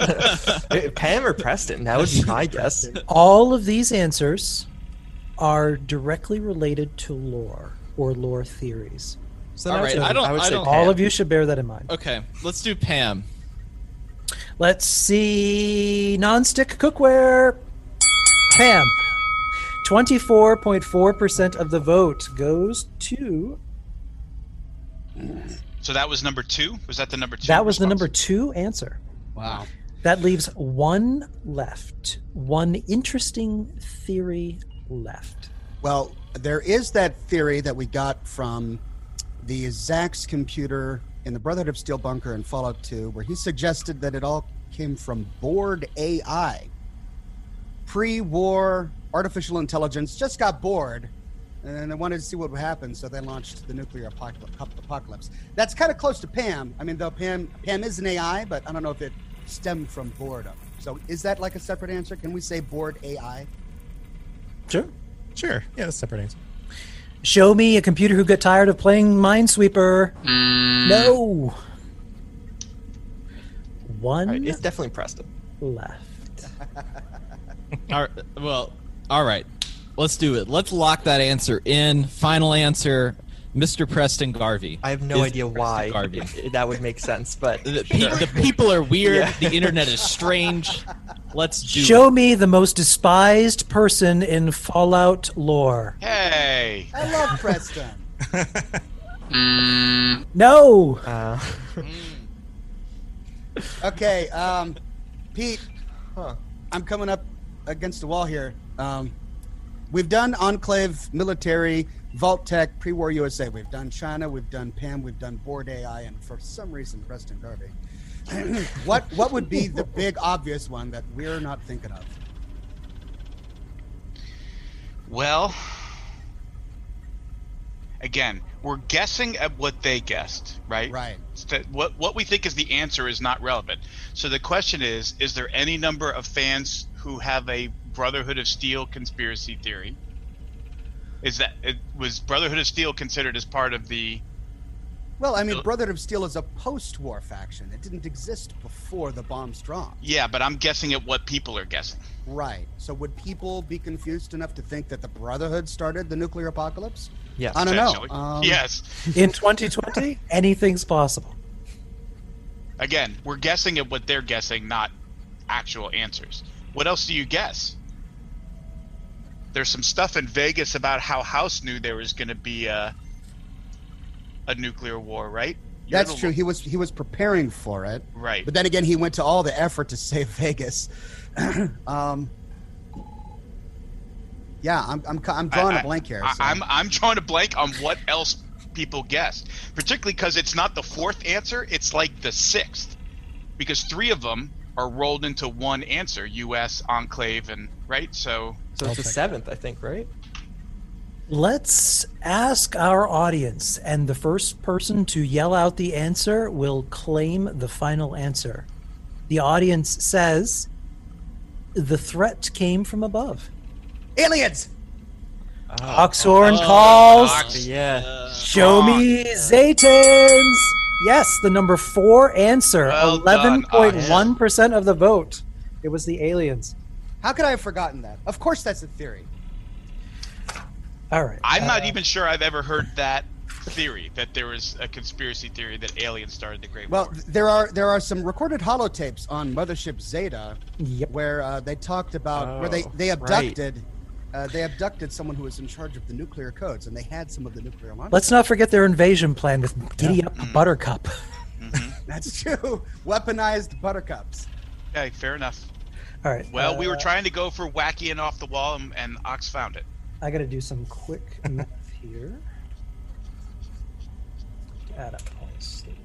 Pam or Preston? That would be my guess. All of these answers are directly related to lore or lore theories. So All I would right, say- I don't- I would I say don't- Pam. All of you should bear that in mind. Okay, let's do Pam. Let's see. Nonstick cookware. Pam. 24.4% of the vote goes to. So that was number two. Was that the number two? That was the number two answer. Wow. That leaves one left. One interesting theory left. Well, there is that theory that we got from the Zax computer in the Brotherhood of Steel bunker in Fallout 2, where he suggested that it all came from bored AI. Pre war artificial intelligence just got bored and they wanted to see what would happen, so they launched the nuclear apocalypse. apocalypse. That's kind of close to Pam. I mean, though Pam Pam is an AI, but I don't know if it stemmed from boredom. So is that like a separate answer? Can we say bored AI? Sure. Sure. Yeah, that's a separate answer. Show me a computer who got tired of playing Minesweeper. Mm. No. One. it's definitely Preston. left. All right, well, all right. Let's do it. Let's lock that answer in. Final answer, Mr. Preston Garvey. I have no Is idea Preston why Garvey. that would make sense, but The, pe- sure. the people are weird. Yeah. The internet is strange. Let's do Show it. me the most despised person in Fallout lore. Hey. I love Preston. No. Uh, okay, um, Pete, Huh. I'm coming up against the wall here. Um, we've done Enclave, military, Vault-Tec, pre-war USA. We've done China, we've done PAM, we've done Bored AI, and for some reason, Preston Garvey. what what would be the big obvious one that we're not thinking of? Well, again, we're guessing at what they guessed, right? Right. What what we think is the answer is not relevant. So the question is: Is there any number of fans who have a Brotherhood of Steel conspiracy theory? Is that it, was Brotherhood of Steel considered as part of the? Well, I mean, Bill- Brotherhood of Steel is a post-war faction. It didn't exist before the bombs dropped. Yeah, but I'm guessing at what people are guessing. Right. So would people be confused enough to think that the Brotherhood started the nuclear apocalypse? Yes. I don't know. Um, yes. In 2020, anything's possible. Again, we're guessing at what they're guessing, not actual answers. What else do you guess? There's some stuff in Vegas about how House knew there was going to be a a nuclear war, right? You're That's true. He was he was preparing for it. Right. But then again, he went to all the effort to save Vegas. um, yeah, I'm I'm, I'm drawing I- a blank here. I, so- I'm I'm drawing a blank on what else people guessed, particularly because it's not the fourth answer; it's like the sixth, because three of them are rolled into one answer: U.S. enclave and right. So so it's the seventh, I think, right? Let's ask our audience, and the first person to yell out the answer will claim the final answer. The audience says the threat came from above. aliens. Oxhorn Oh, calls. Ox- Yeah. Show me Zetans. Yes, the number four answer. Well 11.1% of the vote. It was the aliens. How could I have forgotten that? Of course, that's a theory. All right. I'm not Uh, even sure I've ever heard that theory that there was a conspiracy theory that aliens started the Great Well, War. th- there are there are some recorded holotapes on Mothership Zeta Yep. where uh, they talked about where they Oh, they right. Abducted. Uh, they abducted someone who was in charge of the nuclear codes, and they had some of the nuclear launch. Let's not forget their invasion plan with Giddy Up Buttercup. That's true. Weaponized buttercups. Okay, fair enough. All right. Well, we were uh, trying to go for wacky and off the wall, and, and Ox found it. I got to do some quick math here. Add up all stage.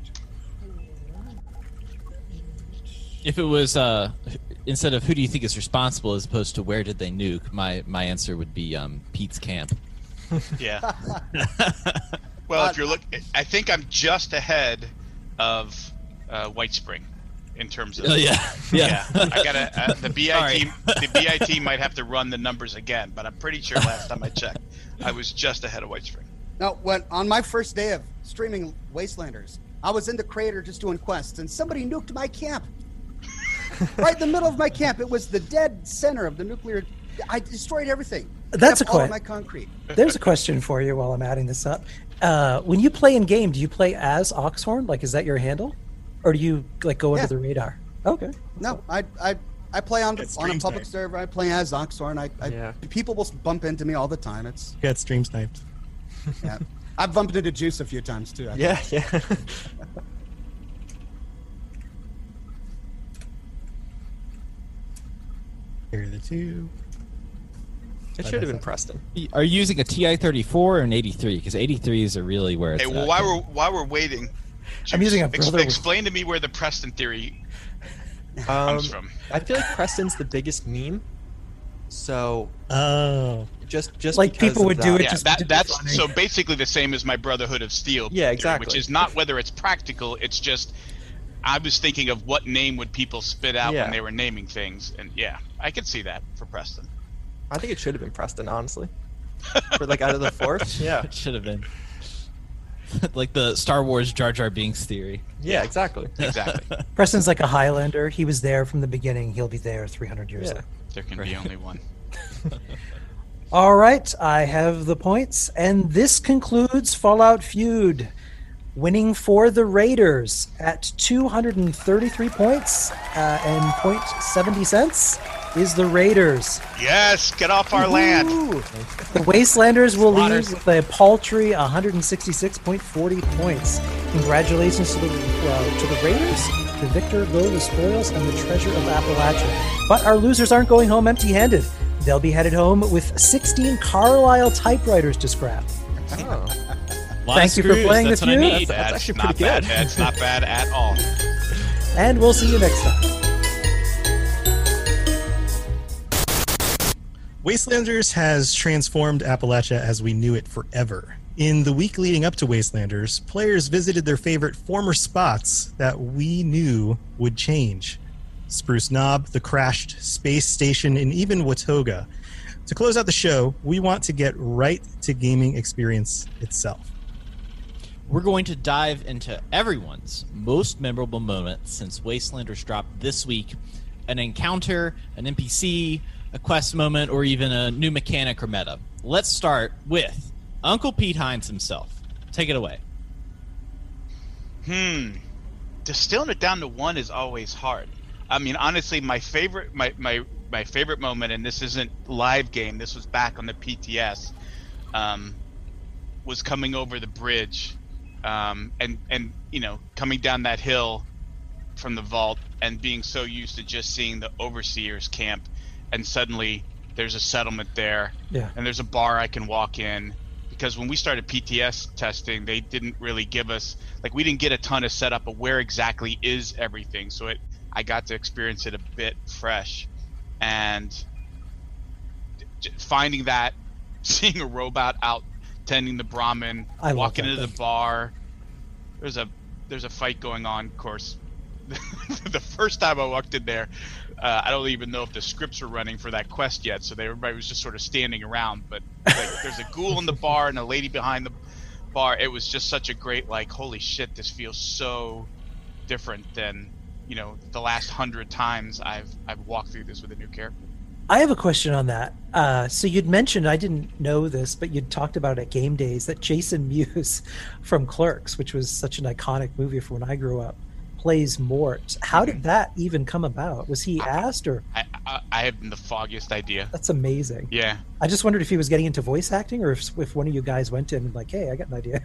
If it was uh, instead of who do you think is responsible as opposed to where did they nuke, my my answer would be um, Pete's camp. Yeah. well, if you're looking, I think I'm just ahead of uh, White Spring in terms of. Oh, yeah. Yeah. I gotta. Uh, the BIT. Sorry. the BIT might have to run the numbers again, but I'm pretty sure last time I checked, I was just ahead of White Spring. No, when on my first day of streaming Wastelanders, I was in the crater just doing quests, and somebody nuked my camp. right in the middle of my camp, it was the dead center of the nuclear. I destroyed everything. That's Except a all my concrete. There's a question for you while I'm adding this up. Uh, when you play in game, do you play as Oxhorn? Like, is that your handle, or do you like go under the radar? Okay. No, I I I play on on a public snipe. server. I play as Oxhorn. I, I Yeah. people will bump into me all the time. It's Got stream sniped. yeah. I've bumped into Juice a few times too. I Yeah, yeah. Carry the two. It should have been Preston. Are you using a TI 34 or an 83? Because 83s are really where it's Hey, well, at. while we're while we're waiting, I'm using a ex- brother explain to me where the Preston theory Um, comes from. I feel like Preston's the biggest meme. So Oh. just just Like, because people of would do that- it Yeah, just that, to be that's funny. so basically the same as my Brotherhood of Steel. Yeah, theory, exactly. Which is not whether it's practical. It's just I was thinking of what name would people spit out Yeah. when they were naming things, and yeah, I could see that for Preston. I think it should have been Preston, honestly. For like out of the four, yeah, It should have been. like the Star Wars Jar Jar Binks theory. yeah, exactly. Exactly. Preston's like a Highlander. He was there from the beginning. He'll be there 300 years Yeah. later. there can be only one. All right, I have the points, and this concludes Fallout Feud. Winning for the Raiders at 233 points uh, and 0.70 cents is the Raiders. Yes, get off our land. The Wastelanders will lead with a paltry 166.40 points. Congratulations to the uh, to the Raiders. The victor go the spoils and the treasure of Appalachia. But our losers aren't going home empty-handed. They'll be headed home with 16 Carlisle typewriters to scrap. Oh. Lot Thank you for screws, playing that's with what I you. need. That's actually not pretty bad. good. That's not bad at all. And we'll see you next time. Wastelanders has transformed Appalachia as we knew it forever. In the week leading up to Wastelanders, players visited their favorite former spots that we knew would change Spruce Knob, the crashed space station, and even Watoga. To close out the show, we want to get right to gaming experience itself. We're going to dive into everyone's most memorable moment since Wastelanders dropped this week an encounter, an NPC, a quest moment, or even a new mechanic or meta. Let's start with Uncle Pete Hines himself. Take it away. Hmm. Distilling it down to one is always hard. I mean, honestly, my favorite, my my my favorite moment, and this isn't live game. This was back on the PTS. Um, was coming over the bridge, um, and and you know coming down that hill from the vault, and being so used to just seeing the overseers camp, and suddenly there's a settlement there, Yeah. and there's a bar I can walk in because when we started PTS testing, they didn't really give us like we didn't get a ton of setup of where exactly is everything. So it I got to experience it a bit fresh, and finding that, seeing a robot out tending the Brahmin, I walking into the bar. There's a there's a fight going on. Of course, the first time I walked in there, uh, I don't even know if the scripts were running for that quest yet, so they, everybody was just sort of standing around. But like, there's a ghoul in the bar and a lady behind the bar. It was just such a great like, holy shit, this feels so different than you know the last hundred times I've I've walked through this with a new character. I have a question on that. Uh, so you'd mentioned, I didn't know this, but you'd talked about at game days that Jason Mewes from Clerks, which was such an iconic movie for when I grew up, plays Mort. How did that even come about? Was he asked, or I I, I haven't the foggiest idea. that's amazing? Yeah, I just wondered if he was getting into voice acting, or if, if one of you guys went to him and like, "Hey, I got an idea."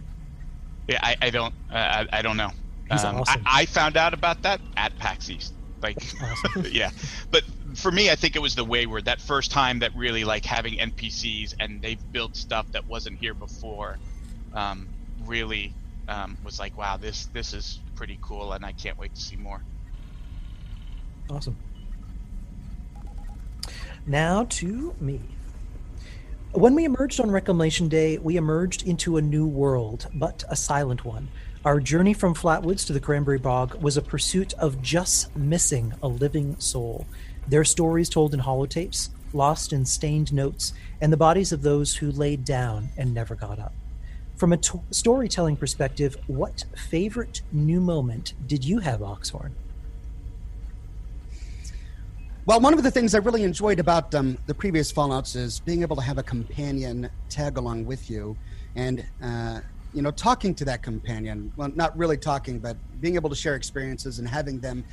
yeah, I, I don't uh, I, I don't know. He's Um, awesome. I, I found out about that at PAX East. Like, yeah, but for me, I think it was the Wayward that first time that really like having NPCs and they've built stuff that wasn't here before. Um, really um, was like, wow, this this is pretty cool, and I can't wait to see more. Awesome. Now to me. When we emerged on Reclamation Day, we emerged into a new world, but a silent one. Our journey from Flatwoods to the Cranberry Bog was a pursuit of just missing a living soul. Their stories told in holotapes, lost in stained notes, and the bodies of those who laid down and never got up. From a t- storytelling perspective, what favorite new moment did you have, Oxhorn? Well, one of the things I really enjoyed about um, the previous Fallouts is being able to have a companion tag along with you, and uh, you know, talking to that companion. Well, not really talking, but being able to share experiences and having them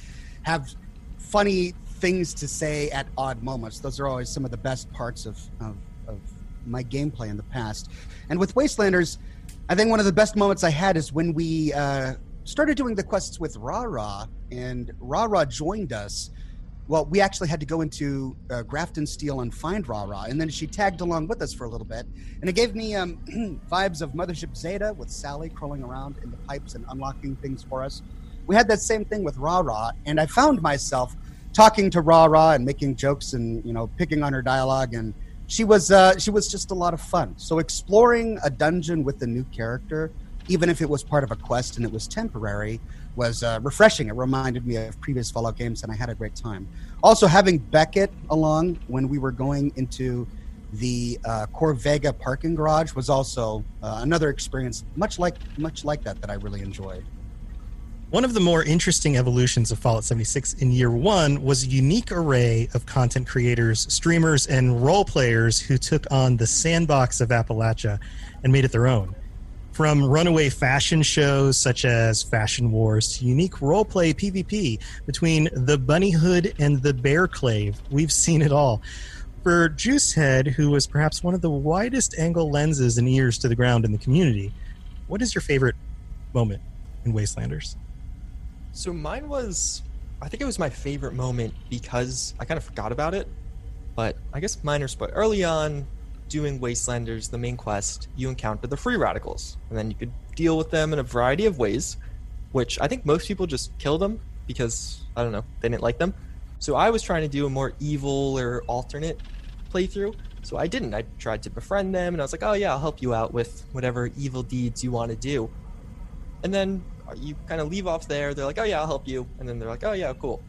have funny things to say at odd moments. Those are always some of the best parts of of, of my gameplay in the past. And with Wastelanders, I think one of the best moments I had is when we uh, started doing the quests with Ra Ra, and Ra Ra joined us well, we actually had to go into uh, Grafton Steel and find Ra Ra, and then she tagged along with us for a little bit, and it gave me um, vibes of Mothership Zeta with Sally crawling around in the pipes and unlocking things for us. We had that same thing with Ra Ra, and I found myself talking to Ra Ra and making jokes and you know picking on her dialogue, and she was uh, she was just a lot of fun. So exploring a dungeon with a new character, even if it was part of a quest and it was temporary, was uh, refreshing. It reminded me of previous Fallout games, and I had a great time. Also, having Beckett along when we were going into the uh, Corvega parking garage was also uh, another experience, much like much like that, that I really enjoyed. One of the more interesting evolutions of Fallout 76 in year one was a unique array of content creators, streamers, and role players who took on the sandbox of Appalachia and made it their own. From runaway fashion shows such as Fashion Wars to unique roleplay PvP between the Bunny Hood and the Bear Clave, we've seen it all. For Juicehead, who was perhaps one of the widest angle lenses and ears to the ground in the community, what is your favorite moment in Wastelanders? So mine was, I think it was my favorite moment because I kind of forgot about it. But I guess minor spoil. Early on, doing Wastelanders, the main quest, you encounter the free radicals, and then you could deal with them in a variety of ways. Which I think most people just kill them because I don't know they didn't like them. So I was trying to do a more evil or alternate playthrough. So I didn't. I tried to befriend them, and I was like, "Oh yeah, I'll help you out with whatever evil deeds you want to do." And then you kind of leave off there. They're like, oh yeah, I'll help you, and then they're like, oh yeah, cool,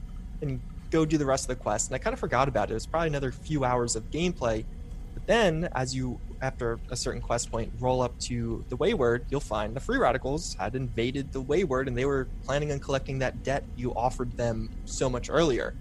and go do the rest of the quest. And I kind of forgot about it. It was probably another few hours of gameplay. But then, as you after a certain quest point roll up to the Wayward, you'll find the Free Radicals had invaded the Wayward, and they were planning on collecting that debt you offered them so much earlier.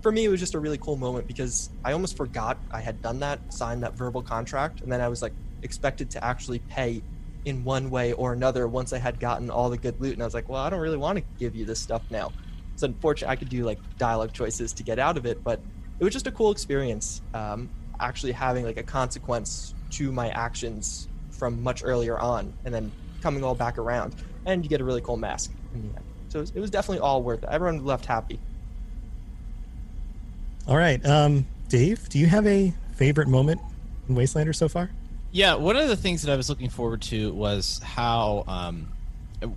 For me, it was just a really cool moment because I almost forgot I had done that, signed that verbal contract, and then I was like expected to actually pay in one way or another once I had gotten all the good loot. And I was like, well, I don't really want to give you this stuff now. It's unfortunate I could do like dialogue choices to get out of it, but it was just a cool experience. Um, actually having like a consequence to my actions from much earlier on, and then coming all back around, and you get a really cool mask in the end. So it was, it was definitely all worth it. Everyone left happy. All right, um, Dave, do you have a favorite moment in Wastelander so far? Yeah, one of the things that I was looking forward to was how um,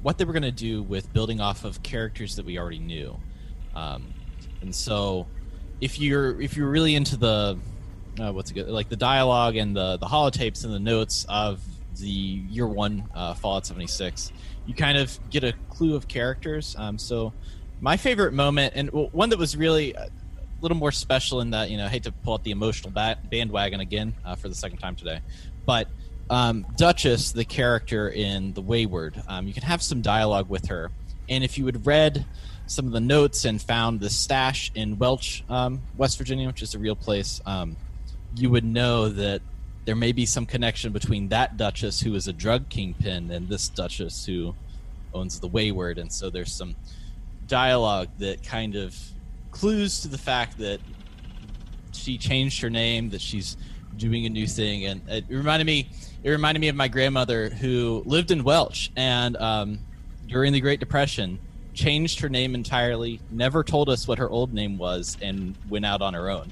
what they were going to do with building off of characters that we already knew, um, and so if you're if you're really into the uh, what's good like the dialogue and the the holotapes and the notes of the year one uh, Fallout 76, you kind of get a clue of characters. Um, so my favorite moment and one that was really a little more special in that you know I hate to pull out the emotional bat- bandwagon again uh, for the second time today, but um, Duchess, the character in The Wayward, um, you can have some dialogue with her. And if you had read some of the notes and found the stash in Welch, um, West Virginia, which is a real place, um, you would know that there may be some connection between that Duchess, who is a drug kingpin, and this Duchess, who owns The Wayward. And so there's some dialogue that kind of clues to the fact that she changed her name, that she's doing a new thing, and it reminded me. It reminded me of my grandmother who lived in Welch, and um, during the Great Depression, changed her name entirely. Never told us what her old name was, and went out on her own,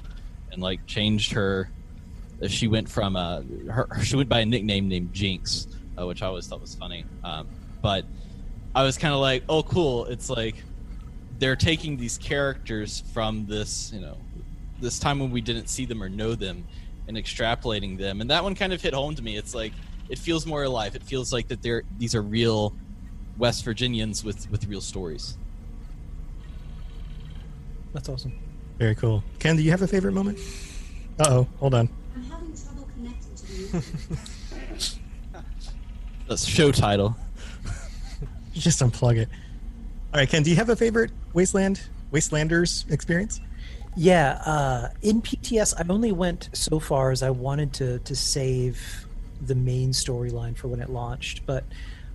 and like changed her. Uh, she went from uh, her, she went by a nickname named Jinx, uh, which I always thought was funny. Um, but I was kind of like, oh, cool. It's like they're taking these characters from this, you know, this time when we didn't see them or know them, and extrapolating them. And that one kind of hit home to me. It's like it feels more alive. It feels like that they're these are real West Virginians with with real stories. That's awesome. Very cool. Ken, do you have a favorite moment? Uh oh, hold on. I'm having trouble connecting to the That's show title. Just unplug it. All right, Ken, do you have a favorite Wasteland Wastelanders experience? Yeah, uh, in PTS, I only went so far as I wanted to to save the main storyline for when it launched. But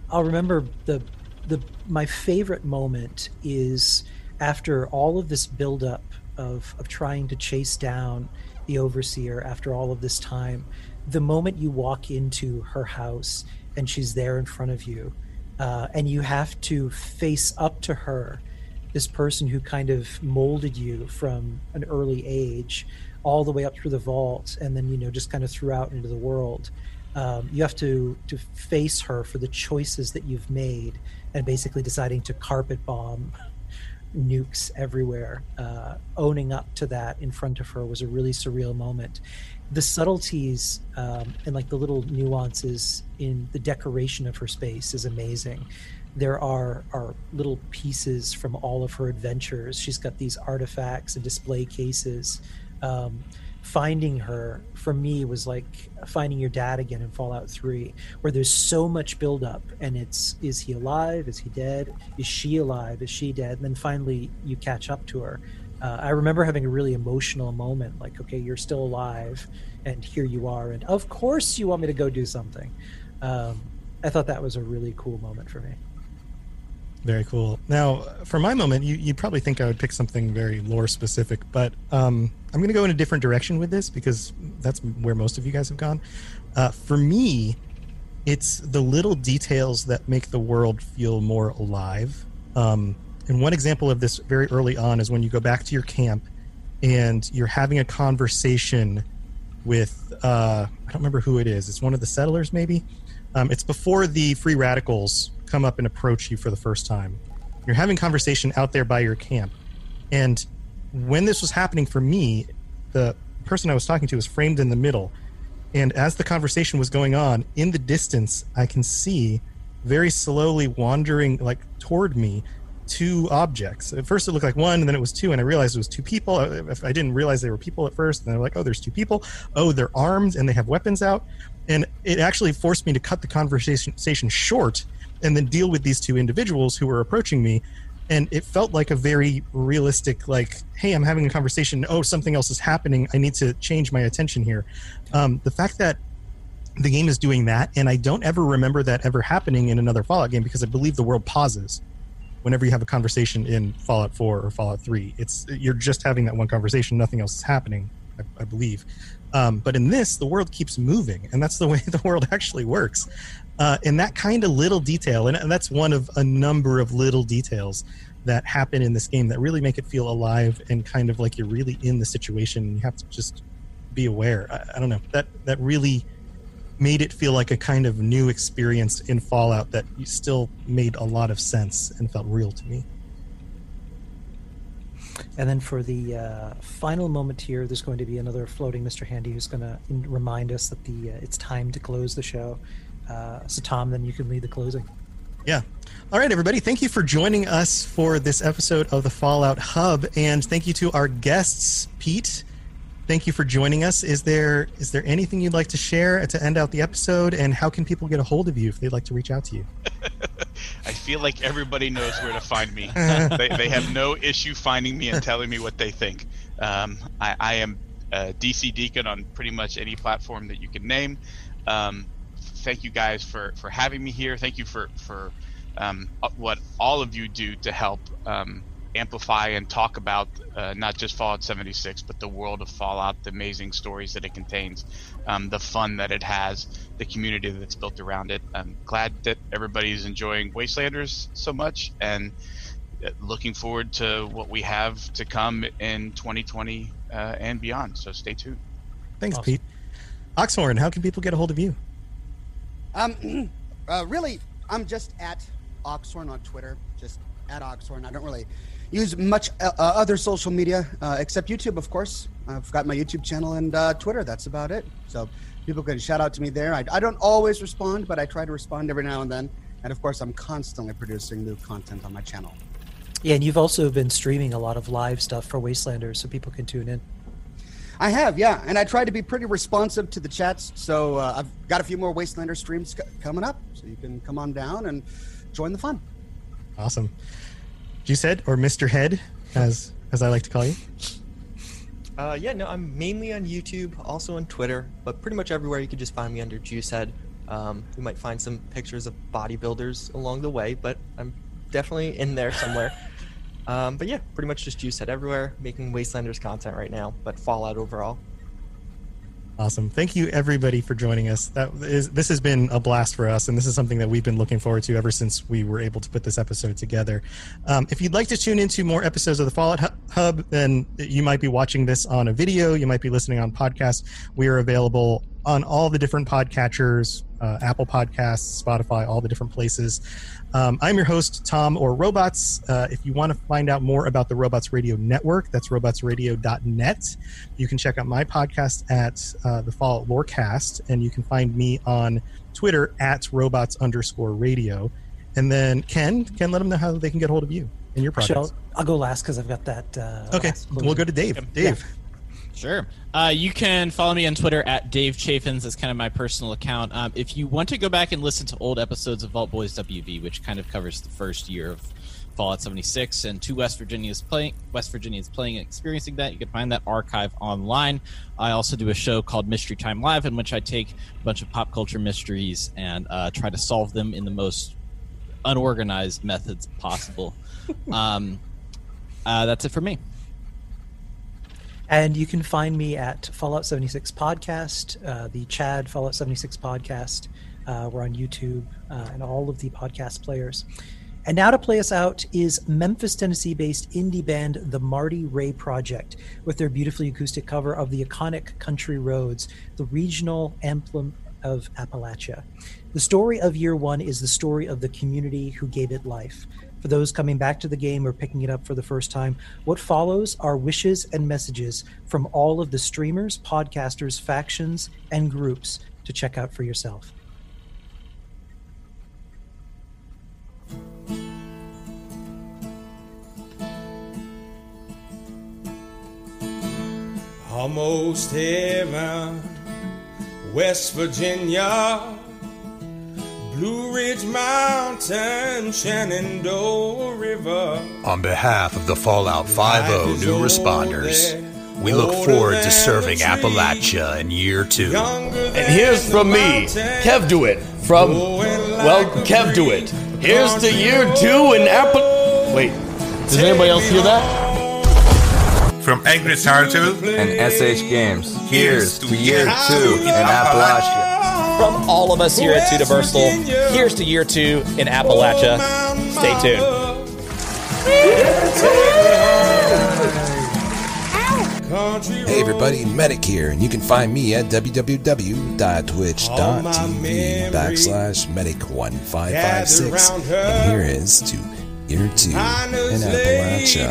I'll remember the the my favorite moment is after all of this buildup of of trying to chase down the overseer after all of this time. The moment you walk into her house and she's there in front of you, uh, and you have to face up to her this person who kind of molded you from an early age all the way up through the vault and then you know just kind of threw out into the world um, you have to to face her for the choices that you've made and basically deciding to carpet bomb nukes everywhere. Uh, owning up to that in front of her was a really surreal moment. The subtleties um, and like the little nuances in the decoration of her space is amazing. There are are little pieces from all of her adventures. She's got these artifacts and display cases. Um, finding her for me was like finding your dad again in Fallout 3, where there's so much buildup and it's is he alive? Is he dead? Is she alive? Is she dead? And then finally you catch up to her. Uh, I remember having a really emotional moment like, okay, you're still alive and here you are. And of course you want me to go do something. Um, I thought that was a really cool moment for me. Very cool. Now, for my moment, you, you probably think I would pick something very lore specific, but um, I'm going to go in a different direction with this because that's where most of you guys have gone. Uh, for me, it's the little details that make the world feel more alive. Um, and one example of this very early on is when you go back to your camp and you're having a conversation with, uh, I don't remember who it is. It's one of the settlers, maybe. Um, it's before the free radicals come up and approach you for the first time. You're having conversation out there by your camp. And when this was happening for me, the person I was talking to was framed in the middle. And as the conversation was going on, in the distance, I can see very slowly wandering like toward me two objects. At first, it looked like one, and then it was two, and I realized it was two people. If I didn't realize they were people at first, and they're like, "Oh, there's two people. Oh, they're armed and they have weapons out." And it actually forced me to cut the conversation short and then deal with these two individuals who were approaching me and it felt like a very realistic like hey i'm having a conversation. Oh something else is happening. I need to change my attention here. Um, the fact that the game is doing that and i don't ever remember that ever happening in another fallout game because i believe the world pauses whenever you have a conversation in fallout 4 or fallout 3 it's you're just having that one conversation. Nothing else is happening i, I believe. Um, but in this the world keeps moving and that's the way the world actually works uh, and that kind of little detail and, that's one of a number of little details that happen in this game that really make it feel alive and kind of like you're really in the situation and you have to just be aware I, I, don't know that that really made it feel like a kind of new experience in fallout that still made a lot of sense and felt real to me and then for the uh, final moment here, there's going to be another floating Mr. Handy who's going to remind us that the uh, it's time to close the show. Uh, so, Tom, then you can lead the closing. Yeah. All right, everybody. Thank you for joining us for this episode of the Fallout Hub, and thank you to our guests, Pete. Thank you for joining us. Is there is there anything you'd like to share to end out the episode, and how can people get a hold of you if they'd like to reach out to you? I feel like everybody knows where to find me. they, they have no issue finding me and telling me what they think. Um, I, I, am a DC Deacon on pretty much any platform that you can name. Um, thank you guys for for having me here. Thank you for for um, uh, what all of you do to help um, amplify and talk about uh, not just Fallout 76, but the world of Fallout, the amazing stories that it contains, um, the fun that it has, the community that's built around it. I'm glad that everybody's enjoying Wastelanders so much and uh, looking forward to what we have to come in 2020 uh, and beyond. So stay tuned. Thanks, awesome. Pete. Oxhorn, how can people get a hold of you? Um, uh, really, I'm just at Oxhorn on Twitter, just at Oxhorn. I don't really use much uh, uh, other social media uh, except YouTube, of course. I've got my YouTube channel and uh, Twitter. That's about it. So people can shout out to me there. I, I don't always respond, but I try to respond every now and then. And of course, I'm constantly producing new content on my channel. Yeah, and you've also been streaming a lot of live stuff for Wastelanders, so people can tune in. I have, yeah, and I try to be pretty responsive to the chats. So uh, I've got a few more Wastelander streams c- coming up, so you can come on down and join the fun. Awesome. said or Mr. Head, as as I like to call you. Uh, yeah, no, I'm mainly on YouTube, also on Twitter, but pretty much everywhere you can just find me under Juicehead. Um, you might find some pictures of bodybuilders along the way, but I'm definitely in there somewhere. Um, but yeah, pretty much just Juicehead everywhere, making Wastelanders content right now, but Fallout overall. Awesome. Thank you everybody for joining us. That is this has been a blast for us and this is something that we've been looking forward to ever since we were able to put this episode together. Um, if you'd like to tune into more episodes of the Fallout Hub, then you might be watching this on a video, you might be listening on podcast. We are available on all the different podcatchers, uh, Apple Podcasts, Spotify, all the different places. Um, I'm your host, Tom or Robots. Uh, if you want to find out more about the Robots Radio Network, that's robotsradio.net. You can check out my podcast at uh, the Fallout Lorecast, and you can find me on Twitter at robots underscore radio. And then Ken, Ken, let them know how they can get hold of you and your Actually, projects. I'll, I'll go last because I've got that. Uh, Okay, we'll go to Dave. Dave. Sure. Uh, you can follow me on Twitter at Dave Chafinz. That's kind of my personal account. Um, if you want to go back and listen to old episodes of Vault Boys WV, which kind of covers the first year of Fallout 76 and two West Virginia's playing West Virginia's playing and experiencing that, you can find that archive online. I also do a show called Mystery Time Live, in which I take a bunch of pop culture mysteries and uh, try to solve them in the most unorganized methods possible. um, uh, that's it for me. And you can find me at Fallout 76 Podcast, uh, the Chad Fallout 76 Podcast. Uh, we're on YouTube uh, and all of the podcast players. And now to play us out is Memphis, Tennessee based indie band The Marty Ray Project with their beautifully acoustic cover of the iconic Country Roads, the regional emblem of Appalachia. The story of year one is the story of the community who gave it life. For those coming back to the game or picking it up for the first time, what follows are wishes and messages from all of the streamers, podcasters, factions, and groups to check out for yourself. Almost heaven, West Virginia, Blue Ridge Mountain, Shenandoah River. On behalf of the Fallout 50 new responders, we look forward to serving Appalachia in year two. And here's from me, Kev Dewitt, from, well, Kev Dewitt. Here's to year two in Apple. Wait, does anybody else hear that? From Angry Turtle and SH Games. Here's to year two in Appalachia. From all of us here at Two Universal, here's to year two in Appalachia. Stay tuned. Hey everybody, Medic here, and you can find me at www.twitch.tv backslash medic1556. And here is to year two in Appalachia.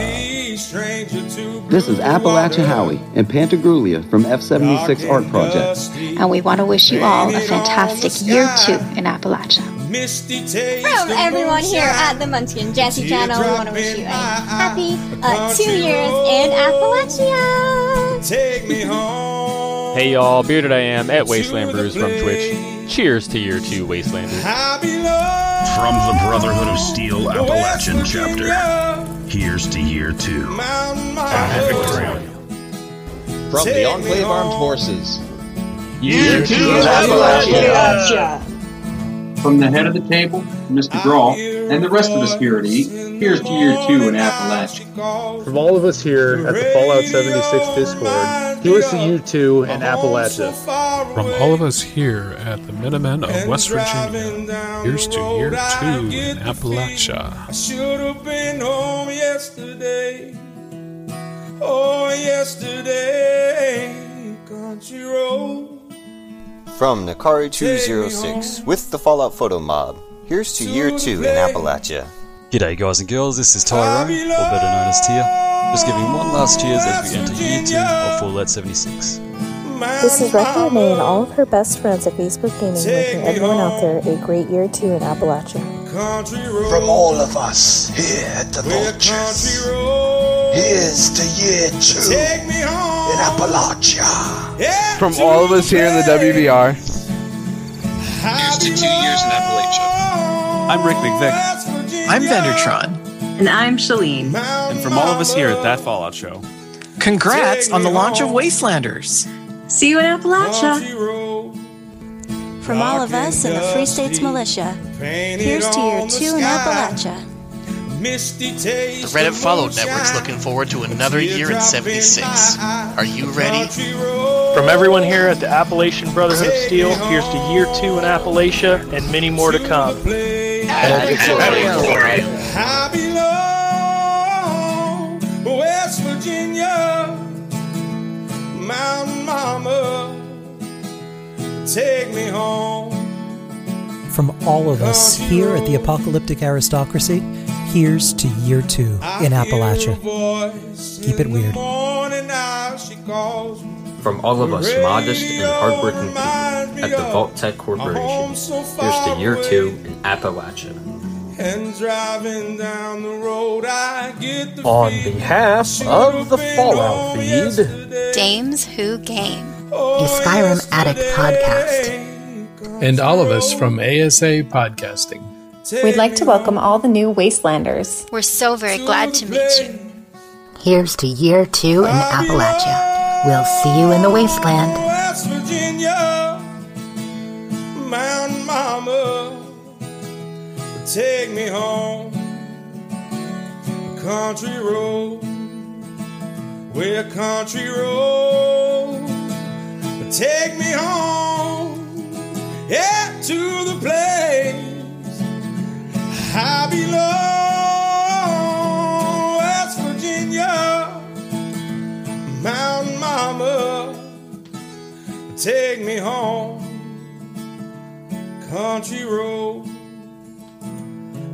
This is Appalachia Howie and Pantagruelia from F76 Art Project. And we want to wish you all a fantastic year two in Appalachia. From everyone here at the Munchkin Jesse channel, we want to wish you a happy uh, two years in Appalachia. Take me home. Hey y'all, Bearded I Am at Wasteland Brews from Twitch. Cheers to year two, Wastelanders. From the Brotherhood of Steel Appalachian chapter, here's to year two. Ah, from the Enclave Armed Forces. Year two in Appalachia. From the head of the table, Mr. Grawl, and the rest of the security, here's to year two in Appalachia. From all of us here at the Fallout 76 Discord, here's to year two in Appalachia. From all of us here at the Minutemen of West Virginia, here's to year two in Appalachia. I should have been home yesterday. Oh, yesterday, country road. From Nakari 206 with the Fallout Photo Mob, here's to year two in Appalachia. G'day guys and girls, this is Tyrone, or better known as Tia. Just giving one last cheers as we enter year two of Fallout 76. This is Rekha Renee and all of her best friends at Facebook Gaming wishing everyone out there a great year two in Appalachia. From all of us here at the Vultures, here's to year two in Appalachia. From all of us here in the WVR, Here's to two years in Appalachia. I'm Rick McVick. I'm Vendertron. And I'm Shalene. And from all of us here at That Fallout Show, Congrats on the launch of Wastelanders. See you in Appalachia. From all of us in the Free States Militia, here's to year two in Appalachia. The Reddit Follow Network's looking forward to another year in 76. Are you ready? From everyone here at the Appalachian Brotherhood of Steel, here's to year two in Appalachia and many more to come. I belong West Virginia, Mountain Mama, take me home. From all of us here at the Apocalyptic Aristocracy, here's to year two in Appalachia. Keep it weird. Morning now she calls me. From all of us modest and hardworking people at the Vault-Tec Corporation, here's to year two in Appalachia. And driving down the road, I get the On behalf of the Fallout feed, Dames Who Game. A oh, Skyrim Addict podcast. And all of us from ASA Podcasting. We'd like to welcome all the new Wastelanders. We're so very glad to meet you. Here's to year two in Appalachia. We'll see you in the wasteland. West Virginia, take me home. Country road, where country road, take me home. Yeah, to the place I belong. West Virginia, Mountain Mama, take me home. Country road,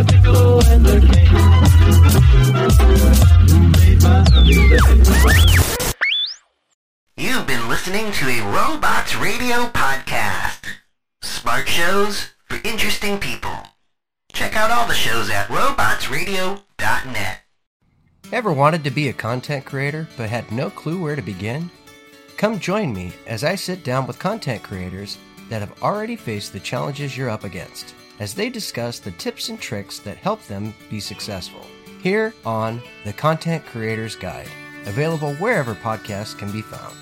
You've been listening to a Robots Radio podcast. Smart shows for interesting people. Check out all the shows at robotsradio.net. Ever wanted to be a content creator but had no clue where to begin? Come join me as I sit down with content creators that have already faced the challenges you're up against as they discuss the tips and tricks that help them be successful. Here on The Content Creator's Guide, available wherever podcasts can be found.